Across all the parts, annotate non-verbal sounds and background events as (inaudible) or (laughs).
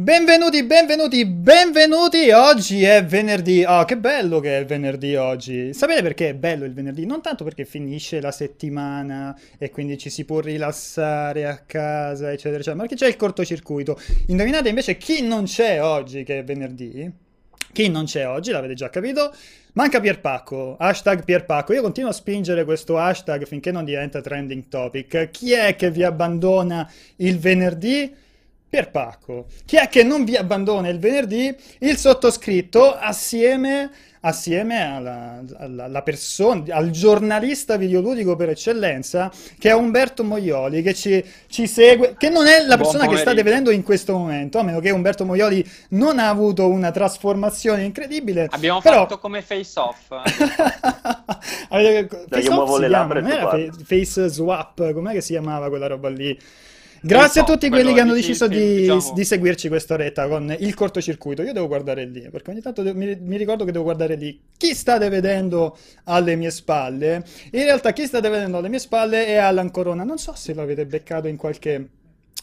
Benvenuti, benvenuti, benvenuti! Oggi è venerdì. Oh, che bello che è venerdì oggi. Sapete perché è bello il venerdì? Non tanto perché finisce la settimana e quindi ci si può rilassare a casa, eccetera, eccetera, ma perché c'è il cortocircuito. Indovinate invece chi non c'è oggi che è venerdì? Chi non c'è oggi, l'avete già capito? Manca Pierpacco, hashtag Pierpacco. Io continuo a spingere questo hashtag finché non diventa trending topic. Chi è che vi abbandona il venerdì? Pierpacco. Chi è che non vi abbandona il venerdì? Il sottoscritto assieme, assieme alla, alla, alla persona, al giornalista videoludico per eccellenza, che è Umberto Moioli, che ci, ci segue, che non è la persona che state vedendo in questo momento, a meno che Umberto Moioli non ha avuto una trasformazione incredibile. Abbiamo però... fatto come face off. (laughs) face Dai, off si chiama, non era face swap, com'è che si chiamava quella roba lì? Grazie a tutti quelli che hanno deciso di, diciamo... di, seguirci quest'oretta con il cortocircuito. Io devo guardare lì, perché ogni tanto devo, mi, mi, ricordo che devo guardare lì. Chi state vedendo alle mie spalle? In realtà chi state vedendo alle mie spalle è Alan Corona. Non so se l'avete beccato in qualche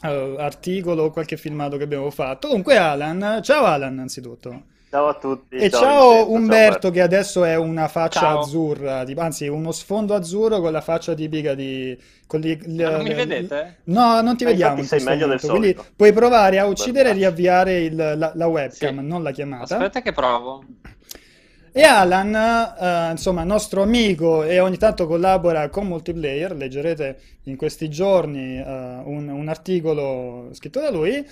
uh, articolo o qualche filmato che abbiamo fatto. Comunque Alan, ciao Alan anzitutto. Ciao a tutti. E ciao, ciao Umberto, ciao che adesso è una faccia ciao. azzurra, anzi uno sfondo azzurro con la faccia tipica di... Li, li, non mi vedete? No, non ti Ma vediamo. Sei meglio momento, del solito. Quindi puoi provare a uccidere e riavviare il, la, la, webcam, sì. non la chiamata. Aspetta che provo. E Alan, uh, insomma, nostro amico e ogni tanto collabora con Multiplayer, leggerete in questi giorni uh, un, un articolo scritto da lui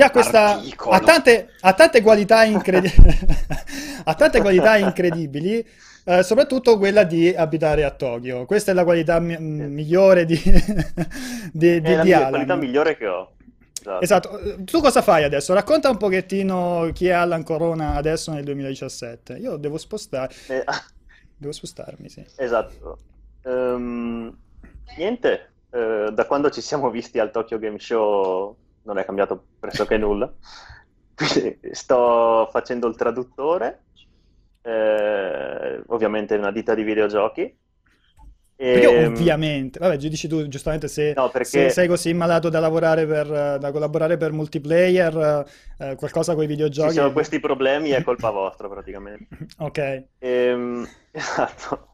che ha questa ha tante, ha tante qualità incredibili (laughs) ha tante qualità incredibili eh, soprattutto quella di abitare a Tokyo questa è la qualità mi- migliore di, di, (laughs) di, è di la qualità migliore che ho esatto. esatto. tu cosa fai adesso? racconta un pochettino chi è Alan Corona adesso nel 2017 io devo spostare eh. devo spostarmi sì esatto um, niente uh, da quando ci siamo visti al Tokyo Game Show non è cambiato pressoché nulla. (laughs) Quindi sto facendo il traduttore, eh, ovviamente una ditta di videogiochi. E... Ehm, ovviamente, vabbè, dici tu giustamente se, no, perché... se, sei così malato da lavorare per, da collaborare per multiplayer, eh, qualcosa con i videogiochi. Ci sono questi problemi, è colpa vostra praticamente. (laughs) ok. Ehm, (laughs) esatto.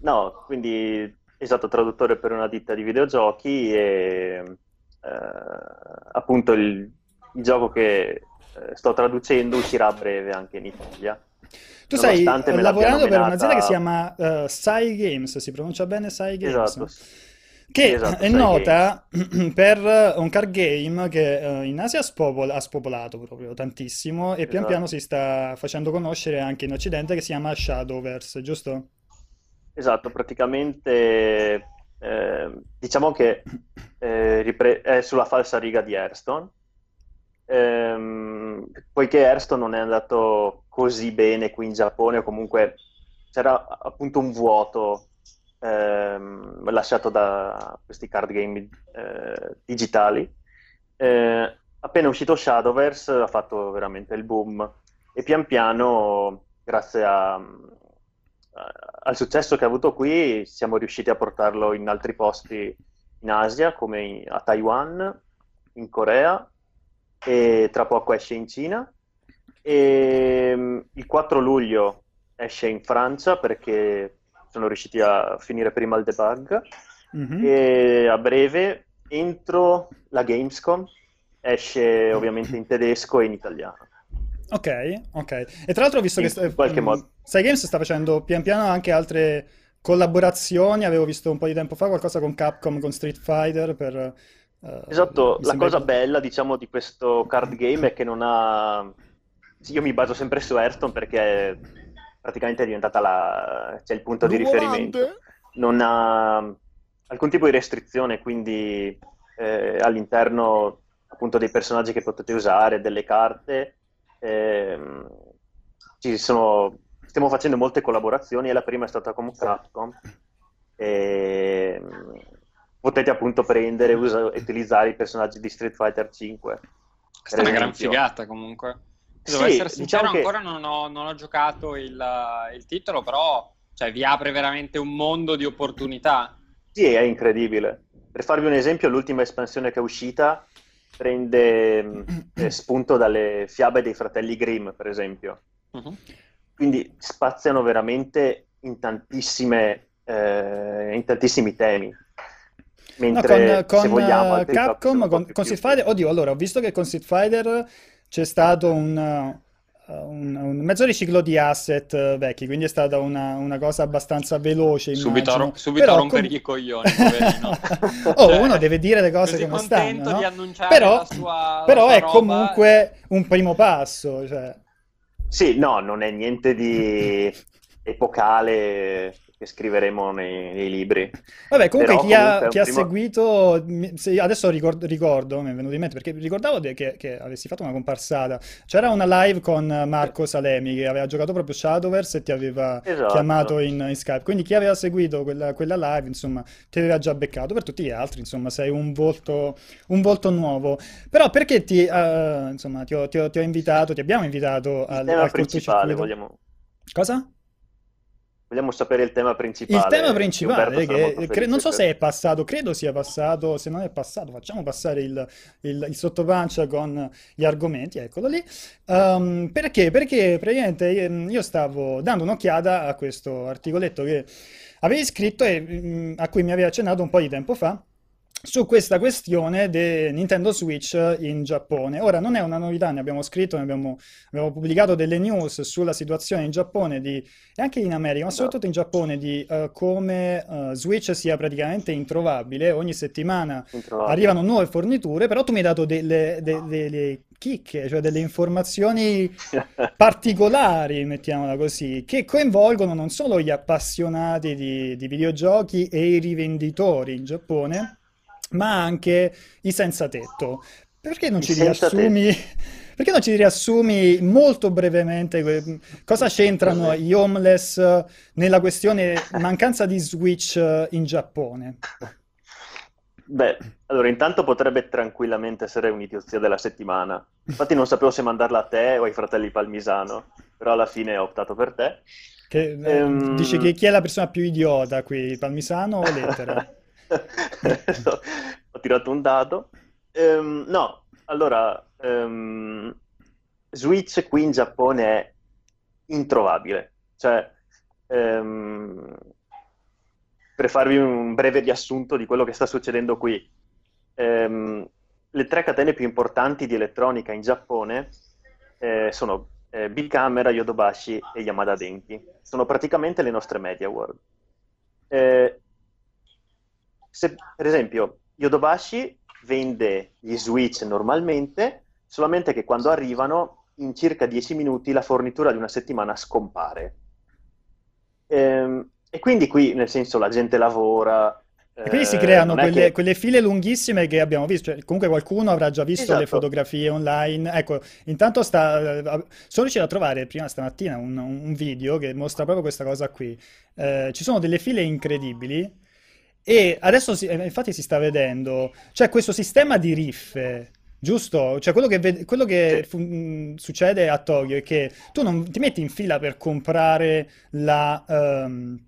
No, quindi esatto, traduttore per una ditta di videogiochi e appunto il, il, gioco che eh, sto traducendo uscirà a breve anche in Italia. Tu stai lavorando per un'azienda che si chiama uh, Sai Games, si pronuncia bene Sai Games? Esatto. Che esatto, è nota (clears throat) per un card game che uh, in Asia spopol- ha spopolato proprio tantissimo e esatto. pian piano si sta facendo conoscere anche in Occidente che si chiama Shadowverse, giusto? Esatto, praticamente eh, diciamo che eh, ripre- è sulla falsa riga di Hearthstone, ehm, poiché Hearthstone non è andato così bene qui in Giappone, o comunque c'era appunto un vuoto ehm, lasciato da questi card game eh, digitali. Eh, appena uscito Shadowverse ha fatto veramente il boom e pian piano, grazie a, al successo che ha avuto qui, siamo riusciti a portarlo in altri posti in Asia, come in, a Taiwan, in Corea e tra poco esce in Cina. E um, il 4 luglio esce in Francia perché sono riusciti a finire prima il debug mm-hmm. e a breve entro la Gamescom esce ovviamente in tedesco e in italiano. Ok, ok. E tra l'altro ho visto in che... In qualche modo. Sai Games sta facendo pian piano anche altre collaborazioni, avevo visto un po' di tempo fa qualcosa con Capcom, con Street Fighter per... Uh, esatto, la cosa che... bella diciamo di questo card game è che non ha... Io mi baso sempre su Hearthstone perché praticamente è diventata la... c'è il punto di riferimento. Non ha alcun tipo di restrizione, quindi eh, all'interno appunto dei personaggi che potete usare, delle carte, eh, ci sono stiamo facendo molte collaborazioni e la prima è stata con Capcom. E potete appunto prendere e utilizzare i personaggi di Street Fighter 5. Questa è una gran figata comunque. Devo sì, essere sincero, diciamo ancora che... non, ho, non, ho, giocato il, il titolo, però cioè, vi apre veramente un mondo di opportunità. Sì, è incredibile. Per farvi un esempio, l'ultima espansione che è uscita prende eh, spunto dalle fiabe dei fratelli Grimm, per esempio. Uh-huh. Quindi spaziano veramente in, tantissime, eh, in tantissimi temi. Mentre, no, con, con vogliamo, Capcom, con, con Street Fighter, oddio, allora ho visto che con Street Fighter c'è stato un un, un, mezzo riciclo di asset uh, vecchi, quindi è stata una, una cosa abbastanza veloce. Subito, ro- subito Però, rompergli com... i coglioni. (laughs) oh, cioè, uno deve dire le cose come stanno. No? Però, sua, però è roba... comunque un primo passo. Cioè. Sì, no, non è niente di epocale che scriveremo nei, nei libri. Vabbè, comunque Però, chi, comunque ha, chi primo... ha, seguito, adesso ricordo, ricordo, mi è venuto in mente perché ricordavo che, che, avessi fatto una comparsata. C'era una live con Marco Salemi che aveva giocato proprio Shadowverse e ti aveva esatto. chiamato in, in, Skype. Quindi chi aveva seguito quella, quella, live, insomma, ti aveva già beccato. Per tutti gli altri, insomma, sei un volto, un volto nuovo. Però perché ti, uh, insomma, ti ho, ti, ho, ti ho, invitato, ti abbiamo invitato al, al principale, vogliamo... Cosa? Vogliamo sapere il tema principale. Il tema principale, che, cre- non so se è passato, credo sia passato, se non è passato facciamo passare il, il, il sottopancia con gli argomenti, eccolo lì. Um, perché? Perché praticamente ehm, io stavo dando un'occhiata a questo articoletto che avevi scritto e mm, a cui mi avevi accennato un po' di tempo fa su questa questione di Nintendo Switch in Giappone. Ora non è una novità, ne abbiamo scritto, ne abbiamo, abbiamo pubblicato delle news sulla situazione in Giappone di, e anche in America, ma soprattutto in Giappone di uh, come uh, Switch sia praticamente introvabile. Ogni settimana introvabile. arrivano nuove forniture, però tu mi hai dato delle, delle, delle chicche, cioè delle informazioni (laughs) particolari, mettiamola così, che coinvolgono non solo gli appassionati di, di videogiochi e i rivenditori in Giappone, ma anche i senza tetto. Perché non ci riassumi? (laughs) Perché non ci riassumi molto brevemente cosa c'entrano gli homeless nella questione mancanza di Switch in Giappone? Beh, allora intanto potrebbe tranquillamente essere un'idiozia della settimana. Infatti non sapevo se mandarla a te o ai fratelli Palmisano, però alla fine ho optato per te. Che, um... Dice che chi è la persona più idiota qui, Palmisano o Lettera? (laughs) ho tirato un dado. Um, no, allora, um, Switch qui in Giappone è introvabile. Cioè, um, per farvi un breve riassunto di quello che sta succedendo qui, le tre catene più importanti di elettronica in Giappone eh, sono eh, Bicamera, Yodobashi e Yamada Denki. Sono praticamente le nostre media world. Eh, se, per esempio, Yodobashi vende gli Switch normalmente, solamente che quando arrivano, in circa 10 minuti, la fornitura di una settimana scompare. Ehm, e quindi qui, nel senso, la gente lavora, e quindi si creano quelle, che... quelle, file lunghissime che abbiamo visto. Cioè, comunque qualcuno avrà già visto esatto. le fotografie online. Ecco, intanto sta, eh, sono riuscito a trovare prima stamattina un, un video che mostra proprio questa cosa qui. Eh, ci sono delle file incredibili e adesso si, eh, infatti si sta vedendo, cioè questo sistema di riffe, giusto? Cioè quello che, ved- quello che fu- mm, succede a Tokyo è che tu non ti metti in fila per comprare la, um,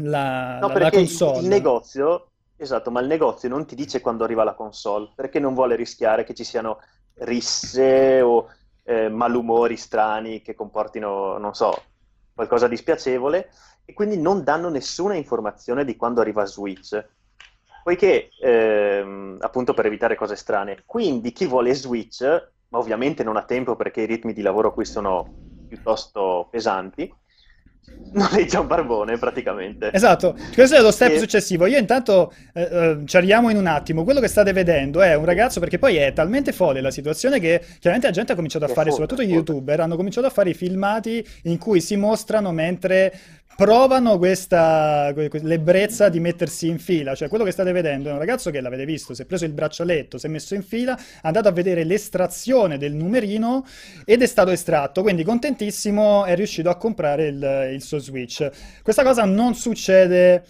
la, no, la, la console. Il negozio, esatto, ma il negozio non ti dice quando arriva la console, perché non vuole rischiare che ci siano risse o eh, malumori strani che comportino, non so, qualcosa di spiacevole e quindi non danno nessuna informazione di quando arriva Switch, poiché ehm, appunto per evitare cose strane. Quindi chi vuole Switch, ma ovviamente non ha tempo perché i ritmi di lavoro qui sono piuttosto pesanti, (laughs) noleggia un barbone praticamente. Esatto, questo è lo step e... successivo. Io intanto eh, eh, ci arriviamo in un attimo. Quello che state vedendo è un ragazzo, perché poi è talmente folle la situazione che chiaramente la gente ha cominciato a fare, folle, soprattutto gli youtuber, hanno cominciato a fare i filmati in cui si mostrano mentre provano questa l'ebbrezza di mettersi in fila. Cioè, quello che state vedendo è un ragazzo che l'avete visto, si è preso il braccialetto, si è messo in fila, è andato a vedere l'estrazione del numerino ed è stato estratto. Quindi, contentissimo, è riuscito a comprare il, il suo Switch. Questa cosa non succede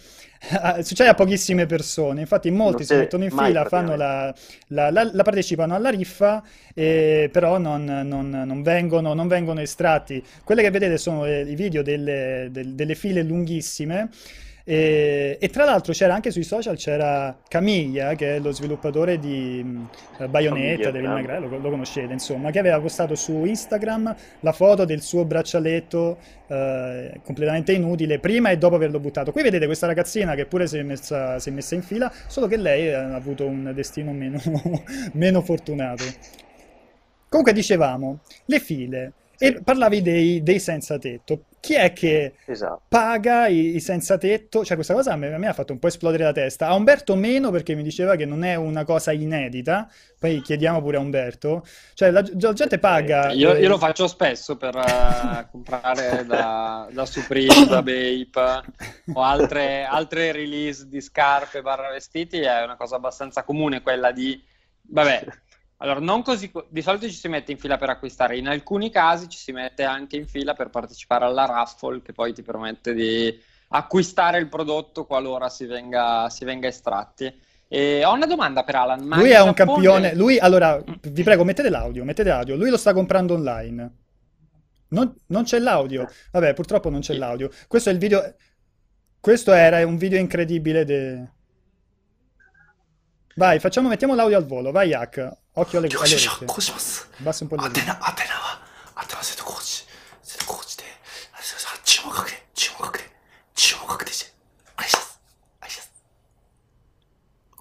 succede a pochissime persone, infatti molti si mettono in fila, fanno la, la, la, la, partecipano alla riffa, e, però non, non, non, vengono, non, vengono, estratti. Quelle che vedete sono i video delle, del, delle file lunghissime E, e, tra l'altro c'era anche sui social c'era Camiglia, che è lo sviluppatore di uh, Bayonetta, Devil May Cry, lo, lo, conoscete insomma, che aveva postato su Instagram la foto del suo braccialetto uh, completamente inutile prima e dopo averlo buttato. Qui vedete questa ragazzina che pure si è messa, si è messa in fila, solo che lei ha avuto un destino meno, (laughs) meno fortunato. Comunque dicevamo, le file. E parlavi dei, dei senza tetto. Chi è che esatto. paga i, i, senza tetto? Cioè, questa cosa a me, a me, ha fatto un po' esplodere la testa. A Umberto meno perché mi diceva che non è una cosa inedita. Poi chiediamo pure a Umberto. Cioè, la, la gente paga. Eh, io, io, lo faccio spesso per uh, comprare da, da, Supreme, da Bape o altre, altre release di scarpe barra vestiti. È una cosa abbastanza comune quella di. Vabbè, allora, non così, di solito ci si mette in fila per acquistare, in alcuni casi ci si mette anche in fila per partecipare alla raffle che poi ti permette di acquistare il prodotto qualora si venga, si venga estratti. E ho una domanda per Alan. Ma lui è un Giappone... campione. Lui, allora, vi prego, mettete l'audio, mettete l'audio. Lui lo sta comprando online. Non, non c'è l'audio. Vabbè, purtroppo non c'è sì. l'audio. Questo è il video. Questo era un video incredibile. De... Vai, facciamo, mettiamo l'audio al volo. Vai, Yak. Ok, eu 領収書発行します。バスンポリ宛名、宛名は、宛名は瀬戸康史。瀬戸康史で、注文確定、注文確定、注文確定して、お願いします。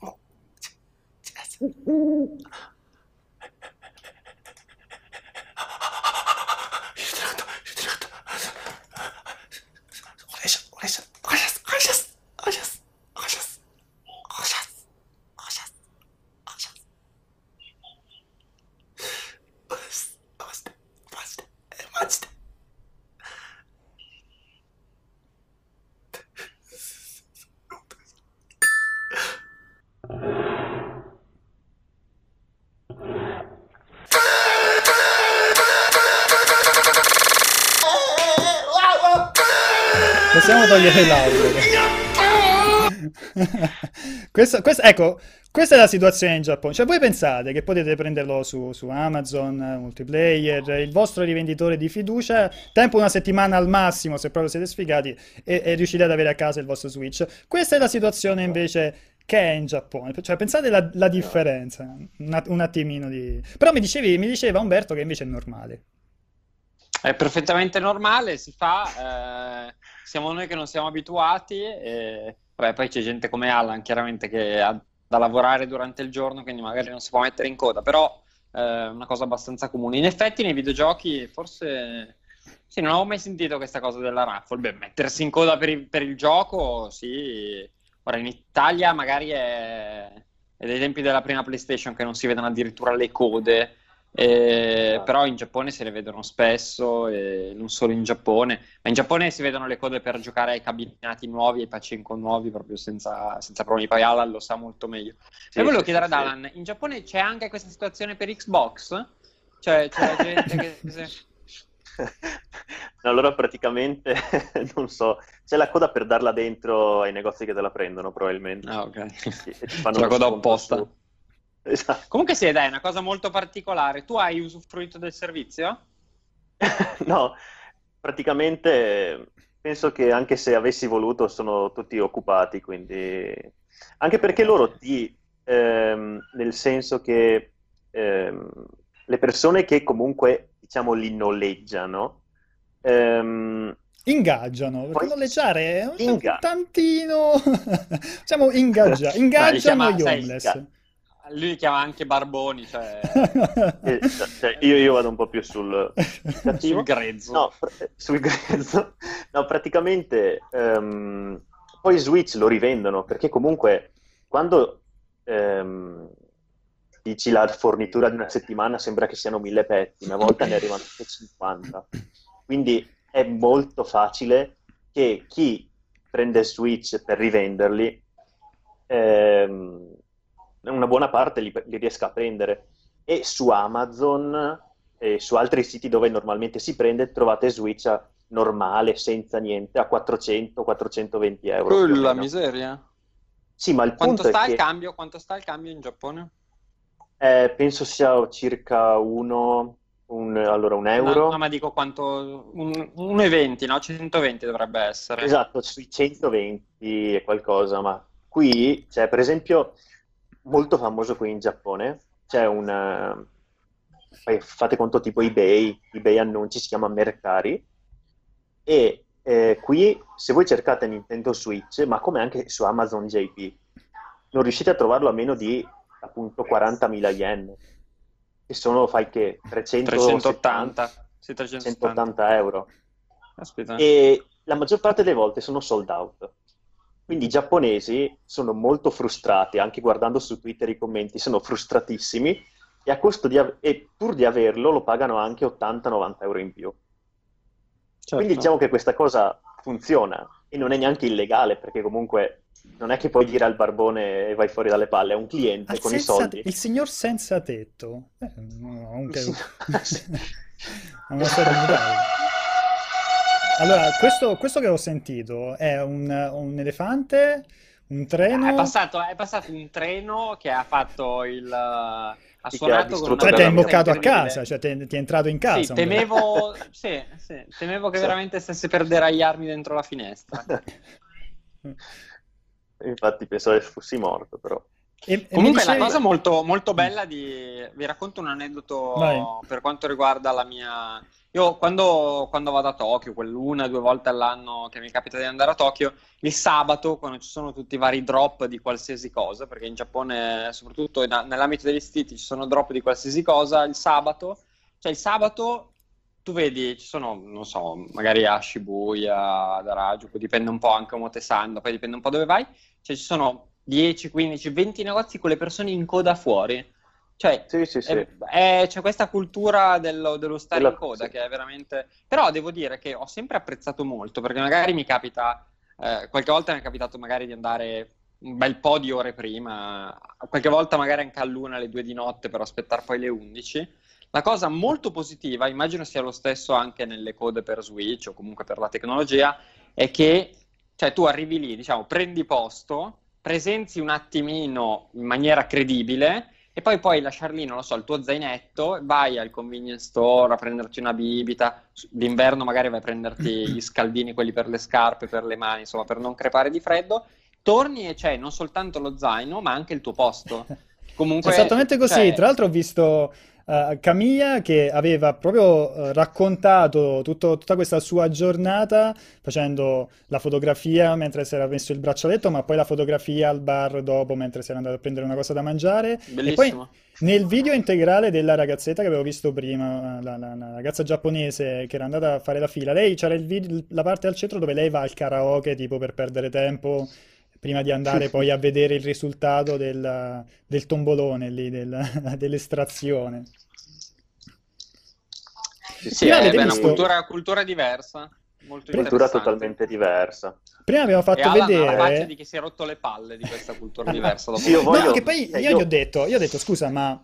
おち、ち、ち、ち、ち、ち、ち、ち、ち、ち、Possiamo togliere l'audio. (laughs) questo, questo, ecco, questa è la situazione in Giappone. Cioè, voi pensate che potete prenderlo su, su Amazon, multiplayer, il vostro rivenditore di fiducia, tempo una settimana al massimo, se proprio siete sfigati, e, e riuscite ad avere a casa il vostro Switch. Questa è la situazione invece che è in Giappone. Cioè, pensate la, la differenza, un, un attimino di... Però mi, dicevi, mi diceva Umberto che invece è normale. È perfettamente normale, si fa, eh, siamo noi che non siamo abituati e vabbè, poi c'è gente come Alan chiaramente che ha da lavorare durante il giorno, quindi magari non si può mettere in coda, però è eh, una cosa abbastanza comune. In effetti nei videogiochi forse sì, non avevo mai sentito questa cosa della raffle, beh, mettersi in coda per il, per il gioco, sì. Ora in Italia magari è, è dei tempi della prima PlayStation che non si vedono addirittura le code eh, ah. Però in Giappone se le vedono spesso, e non solo in Giappone, ma in Giappone si vedono le code per giocare ai cabinati nuovi, ai pachinko nuovi, proprio senza, senza problemi. Poi Alan lo sa molto meglio. Sì, e volevo sì, chiedere sì, ad Alan, in Giappone c'è anche questa situazione per Xbox? Cioè c'è gente che... (laughs) allora praticamente (laughs) non so, c'è la coda per darla dentro ai negozi che te la prendono probabilmente. Ah ok. E fanno la coda apposta. Su. Esatto. Comunque sì, dai, è una cosa molto particolare. Tu hai usufruito del servizio? (laughs) no, praticamente penso che anche se avessi voluto sono tutti occupati, quindi... Anche perché loro ti... Ehm, nel senso che ehm, le persone che comunque, diciamo, li noleggiano... Ehm, ingaggiano perché poi... noleggiare è un Inga... tantino (laughs) diciamo ingaggia... ingaggiano gli homeless sai, lui li chiama anche Barboni, cioè... eh, cioè io, io, vado un po' più sul, sul grezzo. No, sul grezzo. No, praticamente um, poi Switch lo rivendono, perché comunque quando um, dici la fornitura di una settimana sembra che siano mille petti, una volta ne arrivano 50. Quindi è molto facile che chi prende Switch per rivenderli... Ehm, una buona parte li, li riesca a prendere. E su Amazon e su altri siti dove normalmente si prende trovate Switch normale, senza niente, a 400-420 euro. Quella miseria. Sì, ma il quanto punto sta il cambio? Quanto sta il cambio in Giappone? Eh, penso sia circa uno, un un, allora, un euro. No, no, ma dico quanto... Un, 1,20, no? 120 dovrebbe essere. Esatto, sui 120 e qualcosa, ma qui c'è per esempio molto famoso qui in Giappone, c'è un... fate conto tipo eBay, eBay annunci, si chiama Mercari, e eh, qui se voi cercate Nintendo Switch, ma come anche su Amazon JP, non riuscite a trovarlo a meno di appunto 40.000 yen, che sono, fai che, 300, 380, sì, 380 euro. Aspetta. E la maggior parte delle volte sono sold out. Quindi i giapponesi sono molto frustrati, anche guardando su Twitter i commenti, sono frustratissimi e, a costo di av- e pur di averlo lo pagano anche 80-90 euro in più. Certo. Quindi diciamo che questa cosa funziona e non è neanche illegale perché comunque non è che puoi dire al barbone e vai fuori dalle palle, è un cliente al con senza, i soldi. Il signor senza tetto. Eh, no, anche... una storia allora, questo, questo, che ho sentito è un, un elefante, un treno... È passato, è passato, un treno che ha fatto il... Ha suonato con Cioè ti è imboccato a casa, cioè ti, ti è entrato in casa. Sì, temevo, sì, sì, temevo che sì. veramente stesse per deragliarmi dentro la finestra. (laughs) Infatti pensavo che fossi morto, però. E, Comunque dicevi... la cosa molto, molto bella di... Vi racconto un aneddoto Vai. per quanto riguarda la mia io quando, quando, vado a Tokyo, quell'una o due volte all'anno che mi capita di andare a Tokyo, il sabato, quando ci sono tutti i vari drop di qualsiasi cosa, perché in Giappone, soprattutto in, nell'ambito degli stiti, ci sono drop di qualsiasi cosa, il sabato, cioè il sabato tu vedi, ci sono, non so, magari a Shibuya, ad Harajuku, dipende un po' anche a Motesando, poi dipende un po' dove vai, cioè ci sono 10, 15, 20 negozi con le persone in coda fuori cioè, sì, sì, sì. È, è, c'è questa cultura dello, dello stare Della... in coda che è veramente... Però devo dire che ho sempre apprezzato molto, perché magari mi capita, eh, qualche volta mi è capitato magari di andare un bel po' di ore prima, qualche volta magari anche all'una, alle due di notte per aspettare poi le 11. La cosa molto positiva, immagino sia lo stesso anche nelle code per Switch o comunque per la tecnologia, è che cioè, tu arrivi lì, diciamo, prendi posto, presenzi un attimino in maniera credibile e poi puoi lasciar lì, non lo so, il tuo zainetto, vai al convenience store a prenderti una bibita, d'inverno magari vai a prenderti (clears throat) gli scaldini, quelli per le scarpe, per le mani, insomma, per non crepare di freddo, torni e c'è non soltanto lo zaino, ma anche il tuo posto. (laughs) Comunque, Esattamente così, cioè... tra l'altro ho visto uh, Camilla che aveva proprio uh, raccontato tutto, tutta questa sua giornata facendo la fotografia mentre si era messo il braccialetto, ma poi la fotografia al bar dopo mentre si era andato a prendere una cosa da mangiare. Bellissimo. E poi nel video integrale della ragazzetta che avevo visto prima, la, la, la, ragazza giapponese che era andata a fare la fila, lei c'era video, la parte al centro dove lei va al karaoke tipo per perdere tempo prima di andare poi a vedere il risultato del, del tombolone lì, del, (laughs) dell'estrazione. Sì, sì è beh, una cultura, cultura diversa. Molto cultura totalmente diversa. Prima abbiamo fatto e vedere. la faccia di chi si è rotto le palle di questa cultura (laughs) diversa. sì, io voglio... No, che poi eh, io, io... Gli ho detto, io ho detto, scusa, ma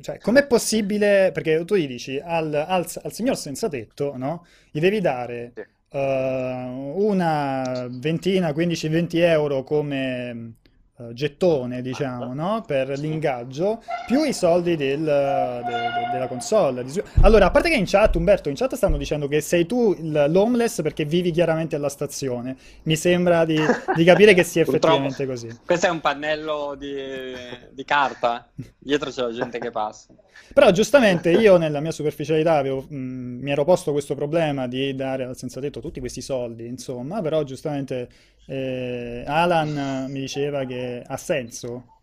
cioè, com'è possibile? Perché tu gli dici al, al, al signor senza tetto, no? Gli devi dare sì uh, una ventina, 15-20 euro come uh, gettone, diciamo, no? per l'ingaggio, più i soldi del, de, de, della console. Allora, a parte che in chat, Umberto, in chat stanno dicendo che sei tu l'homeless perché vivi chiaramente alla stazione. Mi sembra di, di capire che sia (laughs) effettivamente così. Questo è un pannello di, di carta, dietro c'è la gente che passa. Però giustamente io nella mia superficialità avevo, mh, mi ero posto questo problema di dare al senza tetto tutti questi soldi, insomma, però giustamente eh, Alan mi diceva che ha senso.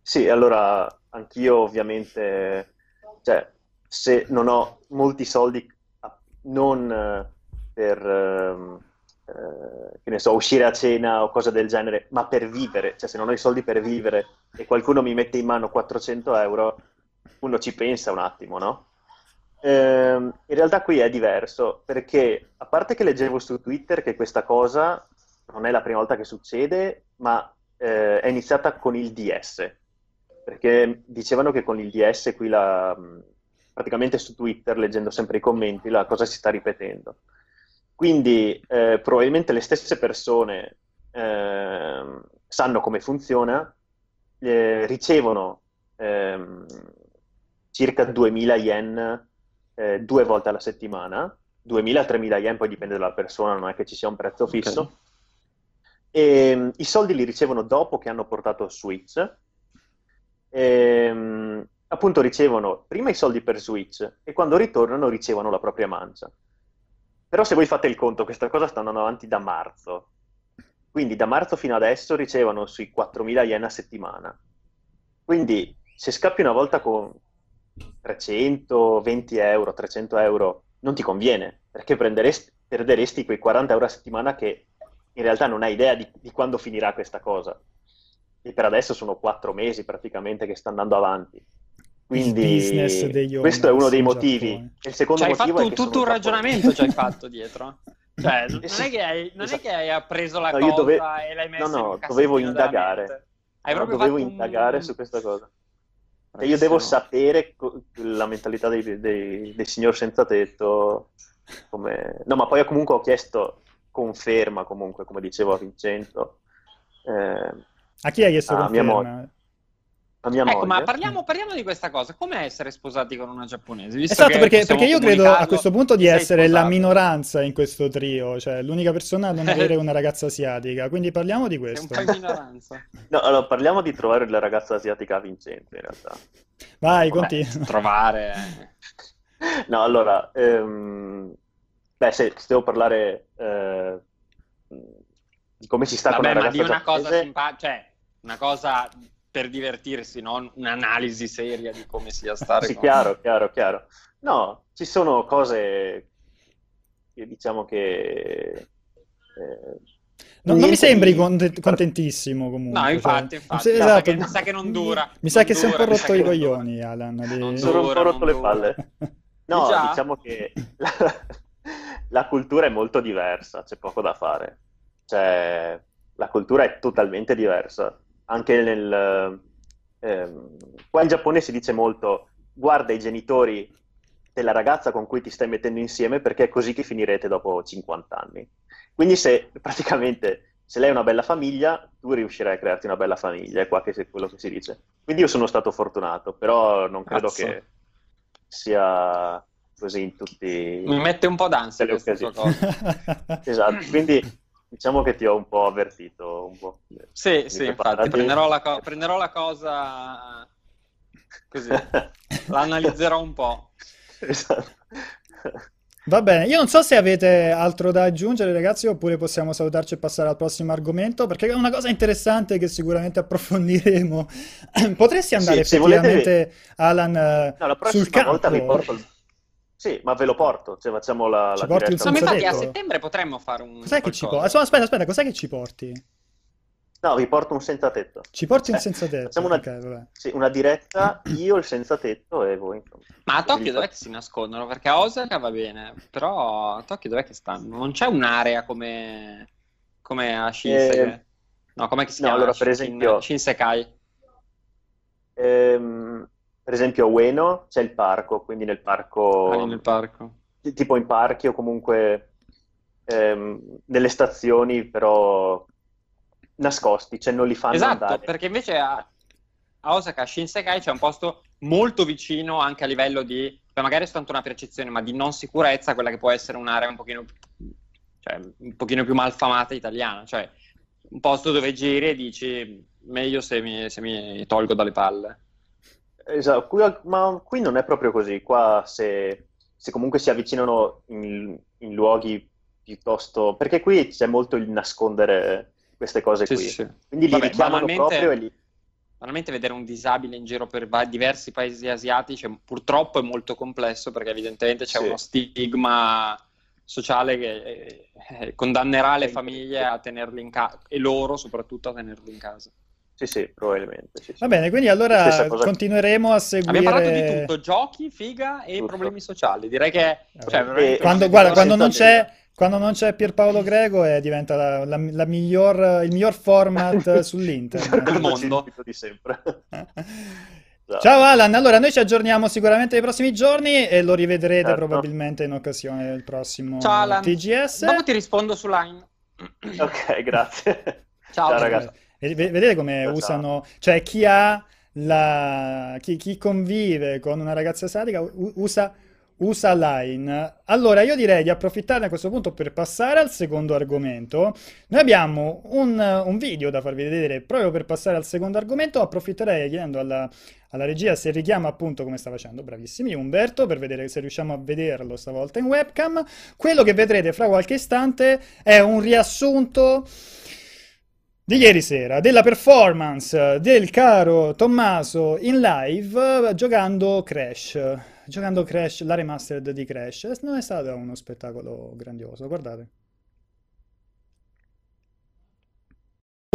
Sì, allora anch'io ovviamente, cioè, se non ho molti soldi, non per, ehm, eh, che ne so, uscire a cena o cose del genere, ma per vivere, cioè se non ho i soldi per vivere e qualcuno mi mette in mano 400 euro, uno ci pensa un attimo, no? Eh, in realtà qui è diverso perché a parte che leggevo su Twitter che questa cosa non è la prima volta che succede, ma eh, è iniziata con il DS, perché dicevano che con il DS qui la, praticamente su Twitter, leggendo sempre i commenti, la cosa si sta ripetendo. Quindi eh, probabilmente le stesse persone eh, sanno come funziona, eh, ricevono ehm, circa 2000 yen eh, due volte alla settimana, 2000-3000 yen, poi dipende dalla persona, non è che ci sia un prezzo fisso. Okay. E, um, I soldi li ricevono dopo che hanno portato Switch. E, um, appunto ricevono prima i soldi per Switch e quando ritornano ricevono la propria mancia. Però se voi fate il conto, questa cosa sta andando avanti da marzo. Quindi da marzo fino adesso ricevono sui 4.000 yen a settimana. Quindi se scappi una volta con 320 euro, 300 euro, non ti conviene, perché perderesti quei 40 euro a settimana che in realtà non hai idea di, di quando finirà questa cosa. E per adesso sono quattro mesi praticamente che sta andando avanti. Quindi questo è uno dei motivi. Il secondo cioè, motivo hai fatto tutto un ragionamento ci hai (laughs) fatto dietro. Cioè, non, è che hai, non è che hai appreso la no, cosa dove... e l'hai messa No, no, dovevo indagare. Hai no, dovevo indagare un... su questa cosa. E io devo sapere la mentalità dei, dei, dei signor senza tetto. Come... No, ma poi comunque ho chiesto conferma, comunque, come dicevo a Vincenzo. Eh, a chi hai chiesto conferma? Mia moglie a mia ecco, moglie. ma parliamo, parliamo, di questa cosa. Come essere sposati con una giapponese? Visto esatto, perché, perché, io credo a questo punto di essere sposato. la minoranza in questo trio, cioè l'unica persona a non (laughs) avere una ragazza asiatica. Quindi parliamo di questo. È un po' minoranza. (laughs) no, allora parliamo di trovare la ragazza asiatica vincente, in realtà. Vai, continua. Trovare. (laughs) no, allora, ehm... beh, se, se devo parlare eh... di come si sta Vabbè, con la ragazza ma di una giapponese... cosa simpatica, cioè una cosa per divertirsi, non un'analisi seria di come sia stare. sì, con... chiaro, chiaro, chiaro. No, ci sono cose che diciamo che... Eh, non, non mi sembri contentissimo comunque. No, infatti, cioè, infatti. Esatto. mi sa che non dura. Mi sa che sei un po' rotto i coglioni, Alan. Di... Non sono un po' rotto le palle. No, diciamo che la, la, cultura è molto diversa, c'è poco da fare. Cioè, la cultura è totalmente diversa anche nel... Ehm, qua in Giappone si dice molto guarda i genitori della ragazza con cui ti stai mettendo insieme perché è così che finirete dopo 50 anni. Quindi se praticamente se lei è una bella famiglia, tu riuscirai a crearti una bella famiglia, è qua che è quello che si dice. Quindi io sono stato fortunato, però non credo Cazzo. che sia così in tutti Mi mette un po' d'ansia questa cosa. (laughs) esatto, quindi Diciamo che ti ho un po' avvertito. Un po'. Sì, Mi sì, infatti, prenderò la, co- prenderò la cosa così, (laughs) l'analizzerò un po'. Esatto. Va bene, io non so se avete altro da aggiungere ragazzi oppure possiamo salutarci e passare al prossimo argomento perché è una cosa interessante che sicuramente approfondiremo. (clears throat) Potresti andare sì, effettivamente, volete... Alan, no, la sul campo? volta vi porto il sì, ma ve lo porto, cioè facciamo la, ci la porti diretta. Ma infatti a settembre potremmo fare un Cos'è che ci porti? Aspetta, aspetta, cos'è che ci porti? No, vi porto un senza tetto. Ci porti un eh, senza tetto? Facciamo una, okay, sì, una diretta, io il senza tetto e voi. Ma a Tokyo dov'è che si nascondono? Perché a Osaka va bene, però a Tokyo dov'è che stanno? Non c'è un'area come, come a Shinsekai? Eh, no, com'è che si no, chiama? allora per esempio... Shinsekai. Ehm, per esempio a Ueno c'è il parco, quindi nel parco... Ah, nel parco. Tipo in parchi o comunque ehm, nelle stazioni, però nascosti, cioè non li fanno esatto, andare. perché invece a, a Osaka, a Shinsekai, c'è un posto molto vicino anche a livello di, magari è soltanto una percezione, ma di non sicurezza, quella che può essere un'area un pochino, cioè, un pochino più malfamata italiana, cioè un posto dove giri e dici meglio se mi, se mi tolgo dalle palle. Esatto, qui, ma qui non è proprio così. Qua se, se comunque si avvicinano in, in, luoghi piuttosto... Perché qui c'è molto il nascondere queste cose sì, qui. Sì. Quindi li Vabbè, richiamano proprio e li... Banalmente vedere un disabile in giro per diversi paesi asiatici purtroppo è molto complesso perché evidentemente c'è sì. uno stigma sociale che eh, condannerà le famiglie a tenerli in casa e loro soprattutto a tenerli in casa. Sì, sì, probabilmente. Sì, sì. Va bene, quindi allora continueremo a seguire... Abbiamo parlato di tutto, giochi, figa e tutto. problemi sociali. Direi che... Cioè, e... quando, guarda, quando non, c'è, quando non c'è Pierpaolo Grego è, diventa la, la, la miglior, il miglior format (laughs) sull'internet. del mondo. Di sempre. (laughs) Ciao Alan, allora noi ci aggiorniamo sicuramente nei prossimi giorni e lo rivedrete certo. probabilmente in occasione del prossimo Ciao, Alan. TGS. Dopo ti rispondo su Line. ok, grazie. Ciao, Ciao ragazzi. Vedete come Ciao. usano, cioè chi ha la, chi, chi convive con una ragazza sadica usa usa Line. Allora, io direi di approfittarne a questo punto per passare al secondo argomento. Noi abbiamo un, un video da farvi vedere proprio per passare al secondo argomento. Approfitterei chiedendo alla, alla regia se richiama appunto come sta facendo, bravissimi Umberto, per vedere se riusciamo a vederlo stavolta in webcam. Quello che vedrete fra qualche istante è un riassunto di ieri sera, della performance del caro Tommaso in live giocando Crash giocando Crash, la remastered di Crash. Non è stato uno spettacolo grandioso, guardate.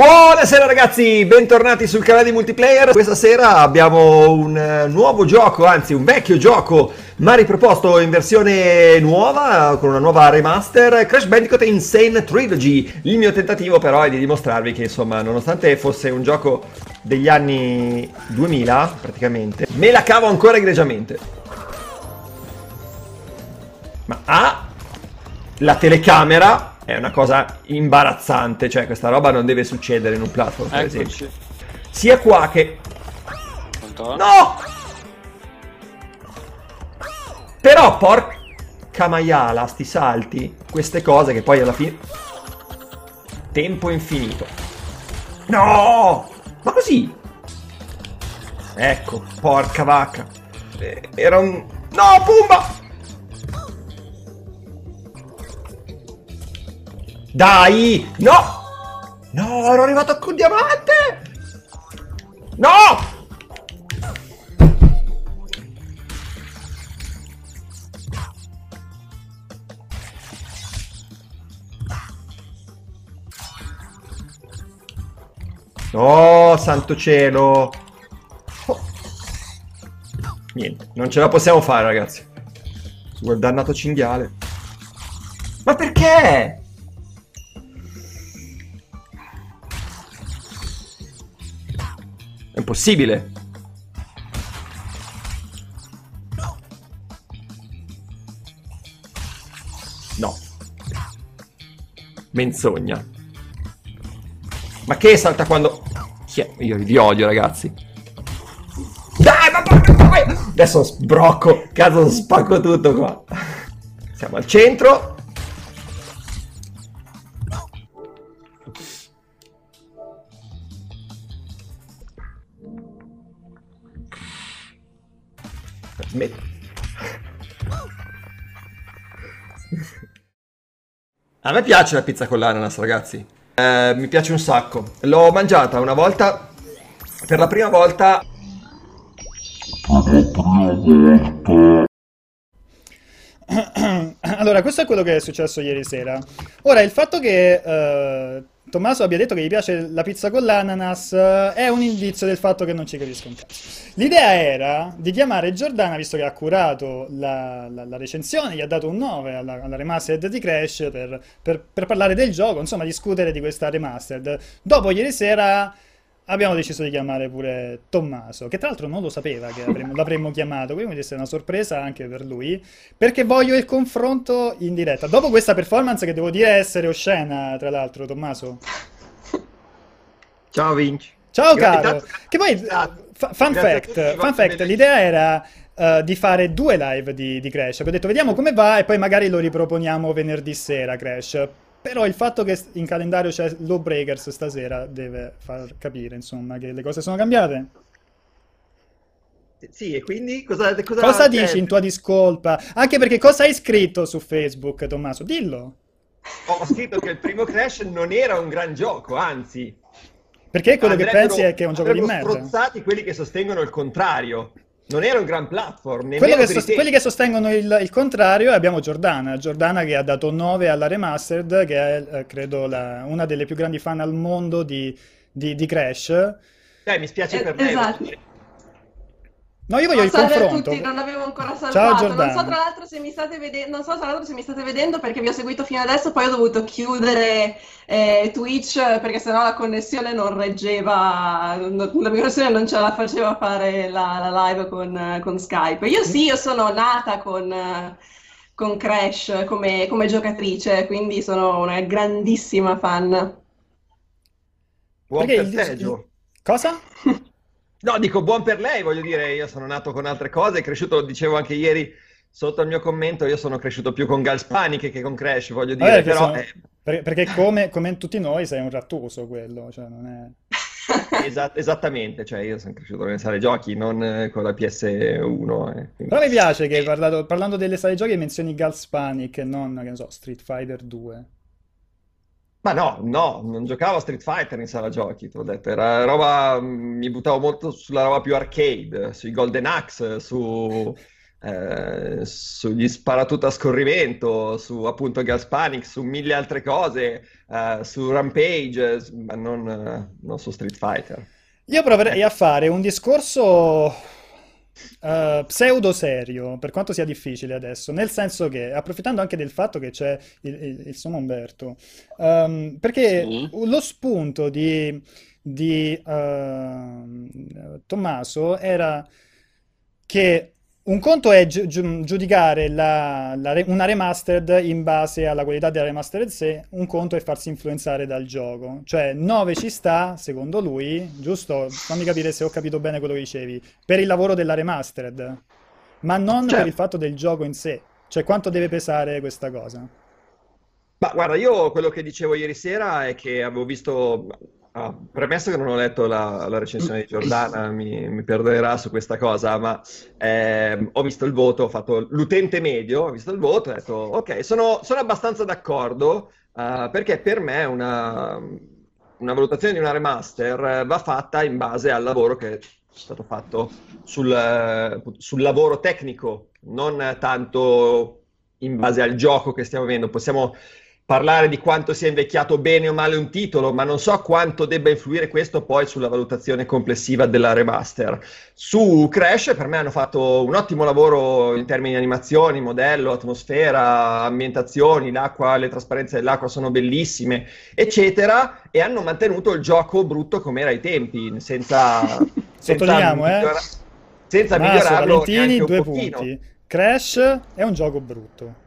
Buonasera ragazzi, bentornati sul canale di multiplayer. Questa sera abbiamo un uh, nuovo gioco, anzi un vecchio gioco, ma riproposto in versione nuova, con una nuova remaster, Crash Bandicoot Insane Trilogy. Il mio tentativo però è di dimostrarvi che insomma, nonostante fosse un gioco degli anni 2000 praticamente, me la cavo ancora egregiamente. Ma A, la telecamera è una cosa imbarazzante, cioè questa roba non deve succedere in un platform, per Eccoci. esempio. Sia qua che... Pronto? No! Però porca maiala, sti salti, queste cose che poi alla fine... Tempo infinito. No! Ma così? Ecco, porca vacca. Eh, era un... No, Pumba! Dai! No! No, ero arrivato con diamante! No! Oh, santo cielo! Oh. Niente, non ce la possiamo fare, ragazzi. Quel dannato cinghiale. Ma perché? È impossibile. No. Menzogna. Ma che salta quando... Io vi odio, ragazzi. Dai, ma porca Adesso sbrocco. Cazzo, spacco tutto qua. Siamo al centro. A me piace la pizza con l'ananas, ragazzi. Eh, mi piace un sacco. L'ho mangiata una volta. Per la prima volta. (coughs) Allora, questo è quello che è successo ieri sera. Ora, il fatto che uh, Tommaso abbia detto che gli piace la pizza con l'ananas è un indizio del fatto che non ci capisco un cazzo. L'idea era di chiamare Giordana, visto che ha curato la, la, la recensione, gli ha dato un 9 alla, alla remastered di Crash per, per, per, parlare del gioco, insomma discutere di questa remastered. Dopo ieri sera abbiamo deciso di chiamare pure Tommaso, che tra l'altro non lo sapeva che avremmo, l'avremmo chiamato, quindi questa è una sorpresa anche per lui, perché voglio il confronto in diretta. Dopo questa performance che devo dire essere oscena, tra l'altro, Tommaso. (laughs) Ciao Vinci. Ciao caro. Che poi, fun fact, fun fact l'idea era uh, di fare due live di, di Crash. Ho detto vediamo come va e poi magari lo riproponiamo venerdì sera Crash. Però il fatto che in calendario c'è Lawbreakers stasera deve far capire, insomma, che le cose sono cambiate. Sì, e quindi cosa, cosa, cosa dici in tua discolpa? Anche perché cosa hai scritto su Facebook, Tommaso? Dillo. Ho scritto che il primo Crash non era un gran gioco, anzi. Perché quello che pensi è che è un gioco di merda. Sono strozzati quelli che sostengono il contrario. Non era un gran platform. Che sost- quelli che sostengono il, il, contrario abbiamo Giordana. Giordana che ha dato 9 alla Remastered, che è eh, credo la, una delle più grandi fan al mondo di, di, di Crash. Dai, mi spiace eh, per lei. Esatto. No, io voglio il confronto. Tutti, non avevo ancora salvato. Ciao Giordano. Non so tra l'altro se mi state vedendo, non so tra l'altro se mi state vedendo perché vi ho seguito fino adesso, poi ho dovuto chiudere eh, Twitch perché sennò la connessione non reggeva, la mia connessione non ce la faceva fare la, la live con, con, Skype. Io sì, io sono nata con, con Crash come, come giocatrice, quindi sono una grandissima fan. Buon perché festeggio. Cosa? (laughs) No, dico buon per lei, voglio dire, io sono nato con altre cose, cresciuto, dicevo anche ieri sotto il mio commento, io sono cresciuto più con Galspanic che con Crash, voglio dire, Vabbè, però... sono- eh, per- perché come, come tutti noi sei un rattoso quello, cioè non è... (laughs) Esa- esattamente, cioè io sono cresciuto nelle sale giochi, non eh, con la PS1. eh, quindi- Però mi piace che hai parlato- parlando delle sale giochi menzioni Gals Panic e non, che ne so, Street Fighter 2. Ma no, no, non giocavo a Street Fighter in sala giochi, te l'ho detto, era roba, mm, mi buttavo molto sulla roba più arcade, sui Golden Axe, su, eh, sugli sparatutto a scorrimento, su appunto Gas Panic, su mille altre cose, eh, su Rampage, ma non, eh, non su Street Fighter. Io proverei a fare un discorso eh, pseudo serio, per quanto sia difficile adesso, nel senso che, approfittando anche del fatto che c'è il, il, il Sono Umberto, ehm, perché Sì. lo spunto di, di ehm, Tommaso era che un conto è giu- giudicare la- la re- una remastered in base alla qualità della remastered sé, un conto è farsi influenzare dal gioco. Cioè, 9 ci sta, secondo lui, giusto? Fammi capire se ho capito bene quello che dicevi, per il lavoro della remastered, ma non per Certo. il fatto del gioco in sé. Cioè, quanto deve pesare questa cosa? Ma guarda, io quello che dicevo ieri sera è che avevo visto, ah, premesso che non ho letto la, la recensione di Giordana, mi, mi perdonerà su questa cosa, ma ehm, ho visto il voto, ho fatto l'utente medio, ho visto il voto e ho detto, ok, sono, sono abbastanza d'accordo, eh, perché per me una, una valutazione di una remaster eh, va fatta in base al lavoro che è stato fatto sul, eh, sul lavoro tecnico, non tanto in base al gioco che stiamo vedendo. Possiamo parlare di quanto sia invecchiato bene o male un titolo, ma non so quanto debba influire questo poi sulla valutazione complessiva della remaster. Su Crash per me hanno fatto un ottimo lavoro in termini di animazioni, modello, atmosfera, ambientazioni, l'acqua, le trasparenze dell'acqua sono bellissime, eccetera, e hanno mantenuto il gioco brutto come era ai tempi, senza, (laughs) senza Sottolineiamo, eh? migliora- senza Maso, migliorarlo Valentini, neanche un due pochino. punti. Crash è un gioco brutto.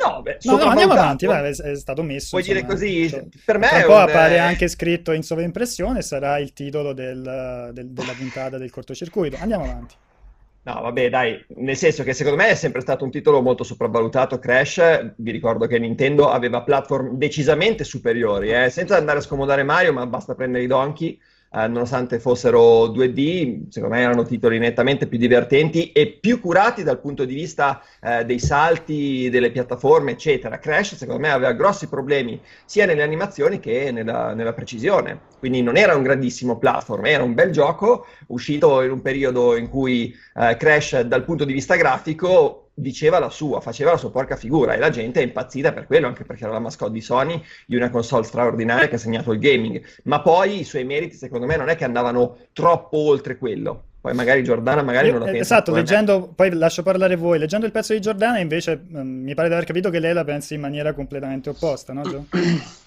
No, beh, No, no, andiamo avanti, vai, è stato messo. Puoi dire insomma, così? cioè, Per me tra un po' appare eh, anche scritto in sovraimpressione, sarà il titolo del- del- della puntata del cortocircuito. Andiamo avanti. No, vabbè, dai, nel senso che secondo me è sempre stato un titolo molto sopravvalutato. Crash, vi ricordo che Nintendo aveva platform decisamente superiori, eh, senza andare a scomodare Mario, ma basta prendere i Donkey, eh, nonostante fossero 2D, secondo me erano titoli nettamente più divertenti e più curati dal punto di vista eh, dei salti, delle piattaforme, eccetera. Crash, secondo me, aveva grossi problemi sia nelle animazioni che nella, nella precisione. Quindi non era un grandissimo platform, era un bel gioco uscito in un periodo in cui eh, Crash dal punto di vista grafico diceva la sua, faceva la sua porca figura e la gente è impazzita per quello, anche perché era la mascotte di Sony di una console straordinaria che ha segnato il gaming. Ma poi i suoi meriti, secondo me, non è che andavano troppo oltre quello. Poi magari Giordana magari Io- non la eh, pensa esatto, come me. leggendo, poi lascio parlare voi. Leggendo il pezzo di Giordana, invece, mm, mi pare di aver capito che lei la pensi in maniera completamente opposta, no, Gio? (clears throat)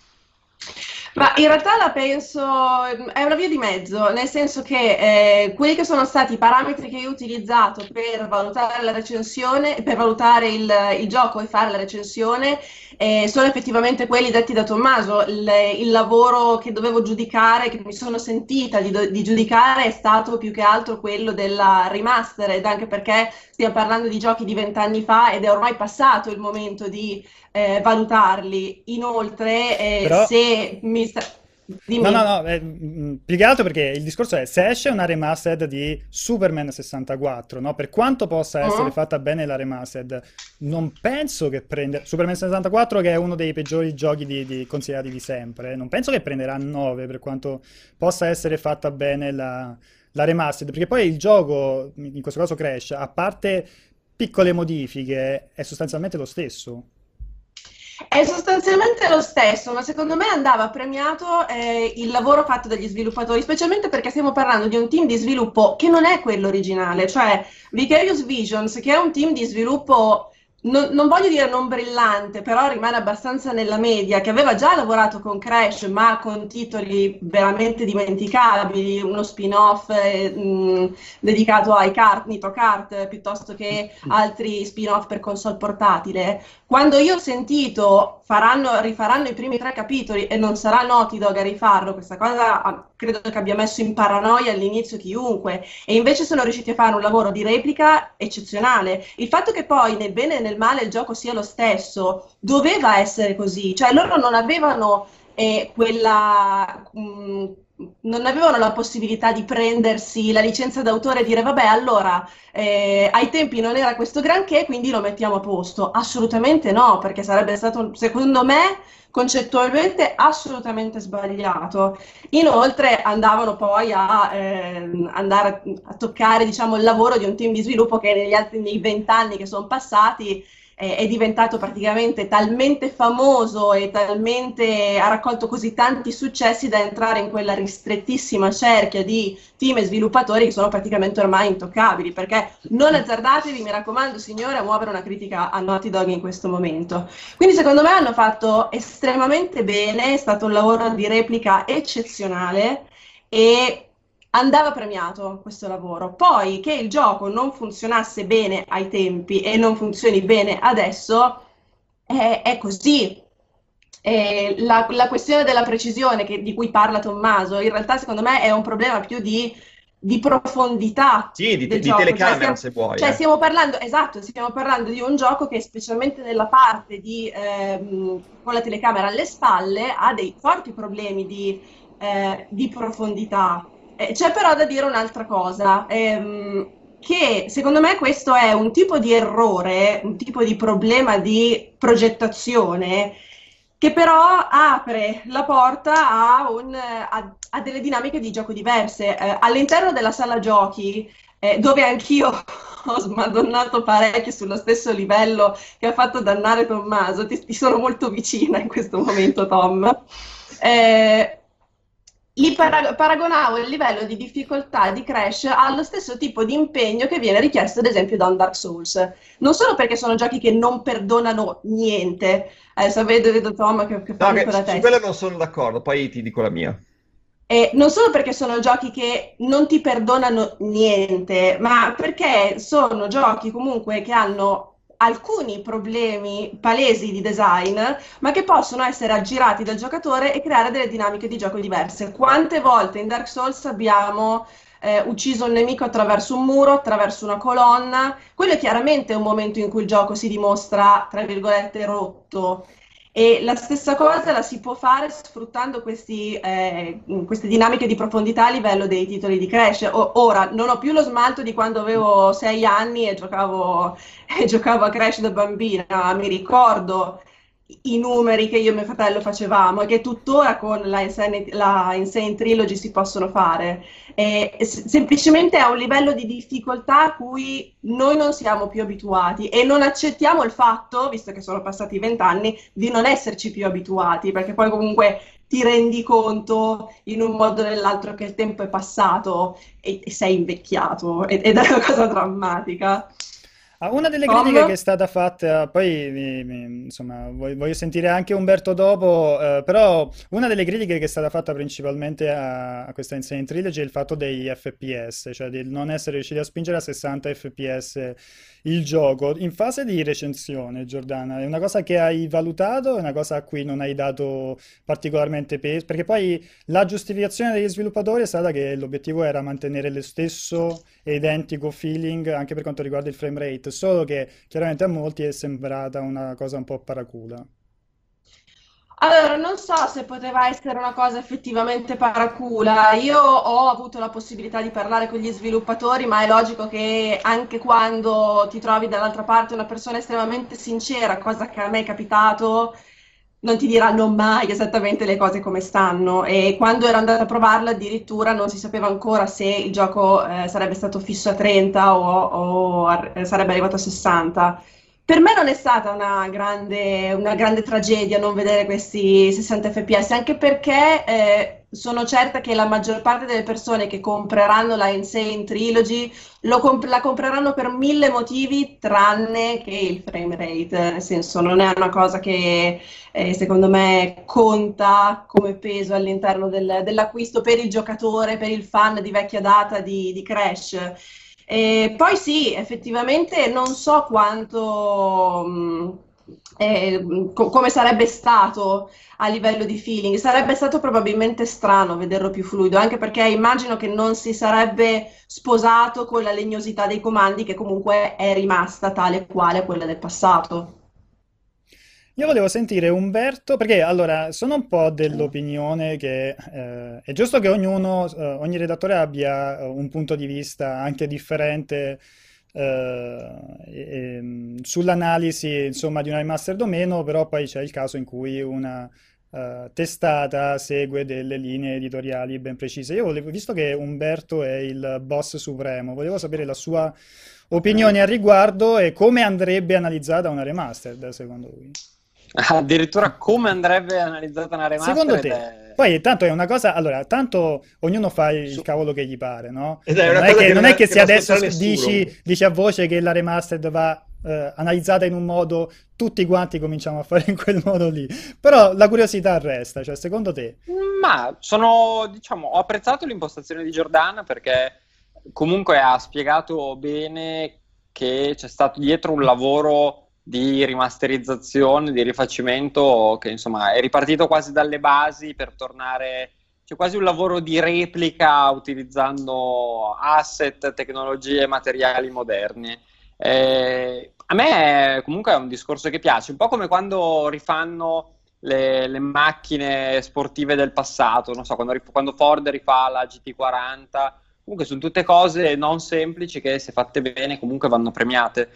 Ma in realtà la penso, è una via di mezzo, nel senso che eh, quelli che sono stati i parametri che io ho utilizzato per valutare la recensione, per valutare il, il gioco e fare la recensione, eh, sono effettivamente quelli detti da Tommaso. Il, il lavoro che dovevo giudicare, che mi sono sentita di, di giudicare, è stato più che altro quello della remastered, anche perché stiamo parlando di giochi di vent'anni fa ed è ormai passato il momento di eh, valutarli. Inoltre, eh, Però- se mi sta... Dimmi. No, no, no, eh, mm, più che altro perché il discorso è se esce una remastered di Superman 64, no? Per quanto possa essere Mm. fatta bene la remastered, non penso che prenda Superman 64 che è uno dei peggiori giochi di, di- considerati di sempre, non penso che prenderà 9 per quanto possa essere fatta bene la, la remastered, perché poi il gioco, in questo caso Crash, a parte piccole modifiche, è sostanzialmente lo stesso. È sostanzialmente lo stesso, ma secondo me andava premiato eh, il lavoro fatto dagli sviluppatori, specialmente perché stiamo parlando di un team di sviluppo che non è quello originale, cioè Vicarious Visions, che è un team di sviluppo, non, non voglio dire non brillante, però rimane abbastanza nella media, che aveva già lavorato con Crash, ma con titoli veramente dimenticabili, uno spin-off eh, mh, dedicato ai kart, Nitro Kart, piuttosto che altri spin-off per console portatile. Quando io ho sentito faranno, rifaranno i primi tre capitoli e non sarà Naughty Dog a rifarlo, questa cosa ah, credo che abbia messo in paranoia all'inizio chiunque e invece sono riusciti a fare un lavoro di replica eccezionale. Il fatto che poi nel bene e nel male il gioco sia lo stesso doveva essere così, cioè loro non avevano eh, quella... Mh, mm, non avevano la possibilità di prendersi la licenza d'autore e dire vabbè allora eh, ai tempi non era questo granché quindi lo mettiamo a posto assolutamente no perché sarebbe stato secondo me concettualmente assolutamente sbagliato. Inoltre andavano poi a eh, andare a, toccare diciamo, il lavoro di un team di sviluppo che negli altri vent'anni che sono passati eh, è diventato praticamente talmente famoso e talmente ha raccolto così tanti successi da entrare in quella ristrettissima cerchia di team e sviluppatori che sono praticamente ormai intoccabili. Perché non azzardatevi, mi raccomando, signore, a muovere una critica a Naughty Dog in questo momento. Quindi, secondo me, hanno fatto estremamente bene, è stato un lavoro di replica eccezionale e andava premiato questo lavoro. Poi che il gioco non funzionasse bene ai tempi e non funzioni bene adesso è, è così. E la, la, questione della precisione che, di cui parla Tommaso, in realtà secondo me è un problema più di, di profondità. Sì, di, di telecamera cioè, stiamo, se vuoi. Cioè, eh. stiamo parlando, esatto, stiamo parlando di un gioco che specialmente nella parte di, ehm, con la telecamera alle spalle ha dei forti problemi di, eh, di profondità c'è però da dire un'altra cosa, ehm, che secondo me questo è un tipo di errore, un tipo di problema di progettazione che però apre la porta a, un, a, a delle dinamiche di gioco diverse. Eh, all'interno della sala giochi, eh, dove anch'io (laughs) ho smadonnato parecchio sullo stesso livello che ha fatto dannare Tommaso, ti, ti sono molto vicina in questo momento Tom, eh, li parag- paragonavo il livello di difficoltà di Crash allo stesso tipo di impegno che viene richiesto ad esempio da un Dark Souls. Non solo perché sono giochi che non perdonano niente, adesso vedo, vedo Tom che, che fa no, che, la su testa. quello non sono d'accordo, poi ti dico la mia. E non solo perché sono giochi che non ti perdonano niente, ma perché sono giochi comunque che hanno alcuni problemi palesi di design, ma che possono essere aggirati dal giocatore e creare delle dinamiche di gioco diverse. Quante volte in Dark Souls abbiamo eh, ucciso un nemico attraverso un muro, attraverso una colonna? Quello è chiaramente un momento in cui il gioco si dimostra, tra virgolette, rotto. E la stessa cosa la si può fare sfruttando questi, eh, queste dinamiche di profondità a livello dei titoli di Crash. O, ora, non ho più lo smalto di quando avevo sei anni e giocavo, (laughs) e giocavo a Crash da bambina, mi ricordo i numeri che io e mio fratello facevamo e che tuttora con la Insane, la Insane Trilogy si possono fare. E, semplicemente a un livello di difficoltà a cui noi non siamo più abituati e non accettiamo il fatto, visto che sono passati vent'anni, di non esserci più abituati, perché poi comunque ti rendi conto in un modo o nell'altro che il tempo è passato e, e sei invecchiato ed, ed è una cosa drammatica. Ah, una delle critiche che è stata fatta, poi insomma, voglio, sentire anche Umberto dopo, eh, però una delle critiche che è stata fatta principalmente a, a questa Insane Trilogy è il fatto degli FPS, cioè di non essere riusciti a spingere a 60 FPS il gioco. In fase di recensione, Giordana, è una cosa che hai valutato, è una cosa a cui non hai dato particolarmente peso, perché poi la giustificazione degli sviluppatori è stata che l'obiettivo era mantenere lo stesso identico feeling anche per quanto riguarda il frame rate, solo che chiaramente a molti è sembrata una cosa un po' paracula. Allora, non so se poteva essere una cosa effettivamente paracula. Io ho avuto la possibilità di parlare con gli sviluppatori, ma è logico che anche quando ti trovi dall'altra parte una persona estremamente sincera, cosa che a me è capitato, non ti diranno mai esattamente le cose come stanno e quando ero andata a provarla addirittura non si sapeva ancora se il gioco eh, sarebbe stato fisso a 30 o, o a, sarebbe arrivato a 60. Per me non è stata una grande, una grande tragedia non vedere questi 60 fps, anche perché eh, sono certa che la maggior parte delle persone che compreranno la Insane Trilogy comp- la compreranno per mille motivi tranne che il frame rate, nel senso non è una cosa che eh, secondo me conta come peso all'interno del, dell'acquisto per il giocatore, per il fan di vecchia data di, di Crash. E poi sì, effettivamente non so quanto, eh, co- come sarebbe stato a livello di feeling. Sarebbe stato probabilmente strano vederlo più fluido, anche perché immagino che non si sarebbe sposato con la legnosità dei comandi, che comunque è rimasta tale quale quella del passato. Io volevo sentire Umberto, perché allora sono un po' dell'opinione che eh, è giusto che ognuno, eh, ogni redattore abbia eh, un punto di vista anche differente eh, e- e, sull'analisi insomma di una remastered o meno, però poi c'è il caso in cui una eh, testata segue delle linee editoriali ben precise. Io volevo, visto che Umberto è il boss supremo, volevo sapere la sua opinione al riguardo e come andrebbe analizzata una remastered, secondo lui. Addirittura come andrebbe analizzata una Secondo remastered te? è... Poi tanto è una cosa, allora, tanto ognuno fa il Su- cavolo che gli pare, no? È Non è che, non non è che che se adesso dici, dici a voce che la remastered va eh, analizzata in un modo, tutti quanti cominciamo a fare in quel modo lì. Però la curiosità resta, cioè secondo te? Ma sono, diciamo, ho apprezzato l'impostazione di Giordana perché comunque ha spiegato bene che c'è stato dietro un lavoro di rimasterizzazione, di rifacimento che insomma è ripartito quasi dalle basi per tornare, c'è quasi un lavoro di replica utilizzando asset, tecnologie, materiali moderni. Eh, a me comunque è un discorso che piace, un po' come quando rifanno le, le macchine sportive del passato, non so, quando, quando Ford rifà la GT40, comunque sono tutte cose non semplici che se fatte bene comunque vanno premiate.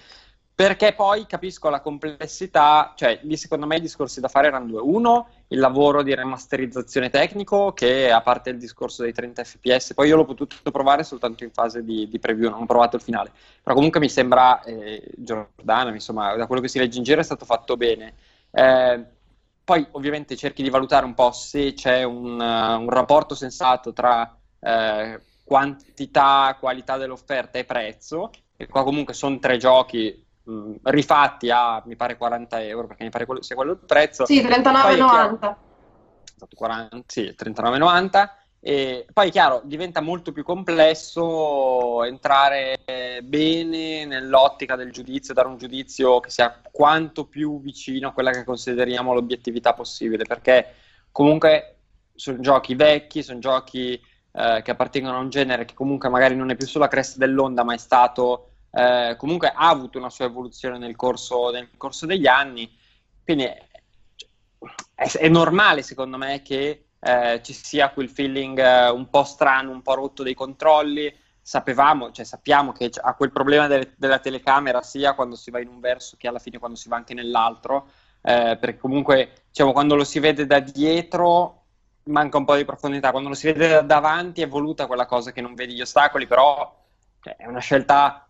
Perché poi capisco la complessità, cioè lì secondo me i discorsi da fare erano due. Uno, il lavoro di remasterizzazione tecnico, che a parte il discorso dei 30 fps, poi io l'ho potuto provare soltanto in fase di, di preview, non ho provato il finale. Però comunque mi sembra, eh, Giordana, insomma, da quello che si legge in giro è stato fatto bene. Eh, poi ovviamente cerchi di valutare un po' se c'è un, uh, un rapporto sensato tra eh, quantità, qualità dell'offerta e prezzo. E qua comunque sono tre giochi mh, rifatti a mi pare 40 euro perché mi pare quello, sia quello il prezzo. Sì, Poi è chiaro- 39,90. Esatto, 40, sì, 39,90. E poi chiaro, diventa molto più complesso entrare bene nell'ottica del giudizio, dare un giudizio che sia quanto più vicino a quella che consideriamo l'obiettività possibile, perché comunque sono giochi vecchi, sono giochi eh, che appartengono a un genere che comunque magari non è più sulla cresta dell'onda, ma è stato eh, comunque ha avuto una sua evoluzione nel corso, nel corso degli anni. Quindi è, è- è normale, secondo me, che eh, ci sia quel feeling eh, un po' strano, un po' rotto dei controlli. Sapevamo, cioè sappiamo che ha quel problema delle- della telecamera sia quando si va in un verso che alla fine quando si va anche nell'altro, eh, perché comunque diciamo, quando lo si vede da dietro manca un po' di profondità, quando lo si vede da davanti è voluta quella cosa che non vedi gli ostacoli, però cioè, è una scelta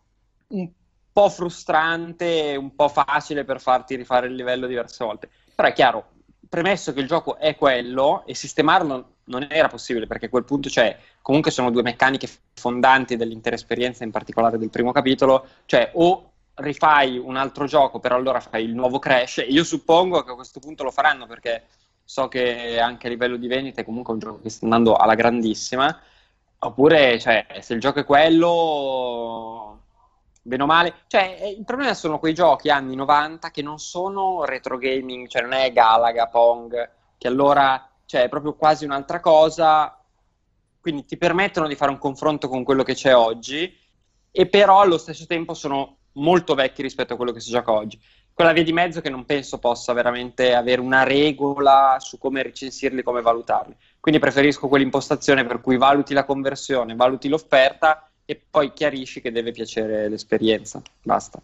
un po' frustrante, un po' facile per farti rifare il livello diverse volte. Però è chiaro, premesso che il gioco è quello e sistemarlo non era possibile perché a quel punto, cioè, comunque sono due meccaniche fondanti dell'intera esperienza, in particolare del primo capitolo, cioè o rifai un altro gioco, però allora fai il nuovo Crash. E io suppongo che a questo punto lo faranno perché so che anche a livello di vendita è comunque un gioco che sta andando alla grandissima. Oppure, cioè, se il gioco è quello, bene o male, cioè, eh, il problema sono quei giochi anni 90 che non sono retro gaming, cioè non è Galaga, Pong, che allora, cioè, è proprio quasi un'altra cosa, quindi ti permettono di fare un confronto con quello che c'è oggi, e però allo stesso tempo sono molto vecchi rispetto a quello che si gioca oggi. Quella via di mezzo che non penso possa veramente avere una regola su come recensirli, come valutarli. Quindi preferisco quell'impostazione per cui valuti la conversione, valuti l'offerta e poi chiarisci che deve piacere l'esperienza. Basta.